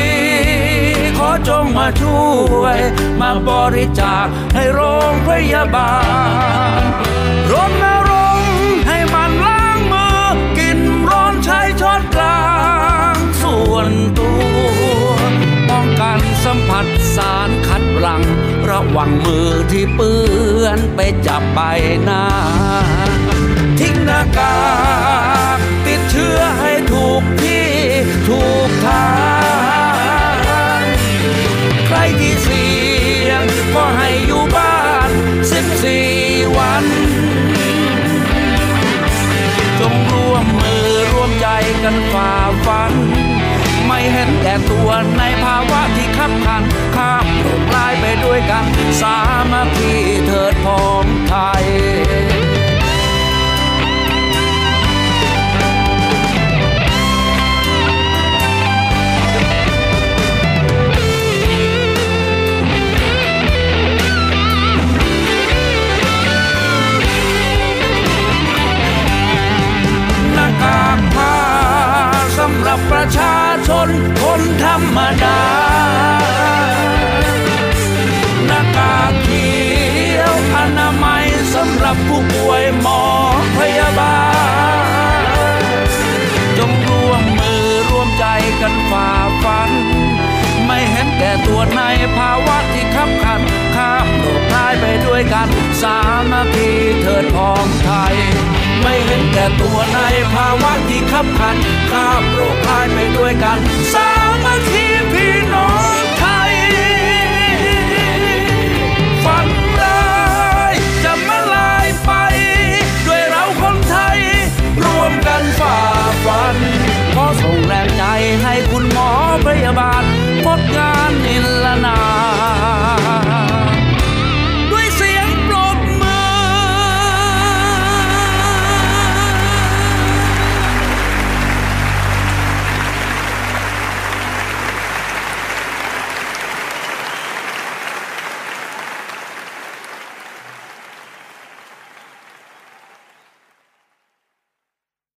จงมาช่วย มาบริจาคให้โรงพยาบาลรณรงค์ให้มันล้างมือ กินร้อนใช้ช้อนกลาง ส่วนตัว ป้องกันสัมผัสสารคัดหลัง ระวังมือที่เปื้อนไปจับใบหน้าทิ้งหน้ากาก ที่เสี่ยงก็ให้อยู่บ้าน14วัน จงร่วมมือร่วมใจกันฝ่าฟัน ไม่เห็นแก่ตัวในภาวะที่ขับขัน ข้ามโลกลายไปด้วยกัน สามัคคีเถิดพร้อมไทย ประชาชนคนธรรมดาหน้ากากเขียวอนามัยสำหรับผู้ป่วยหมอพยาบาล จงร่วมมือร่วมใจกันฝ่าฟัน ไม่เห็นแก่ตัวในภาวะที่ขับขันข้ามโลกร้ายไปด้วยกัน สามัคคีเถิดพ้องไทย ไม่เห็นแต่ตัวในภาวะที่ขับขันข้ามโลกร้ายไปด้วยกัน สามัคคีพี่น้องไทย ฝันร้ายจะมาลายไป ด้วยเราคนไทยร่วมกันฝ่าฟัน ขอส่งแรงใจให้คุณหมอพยาบาลพดกัน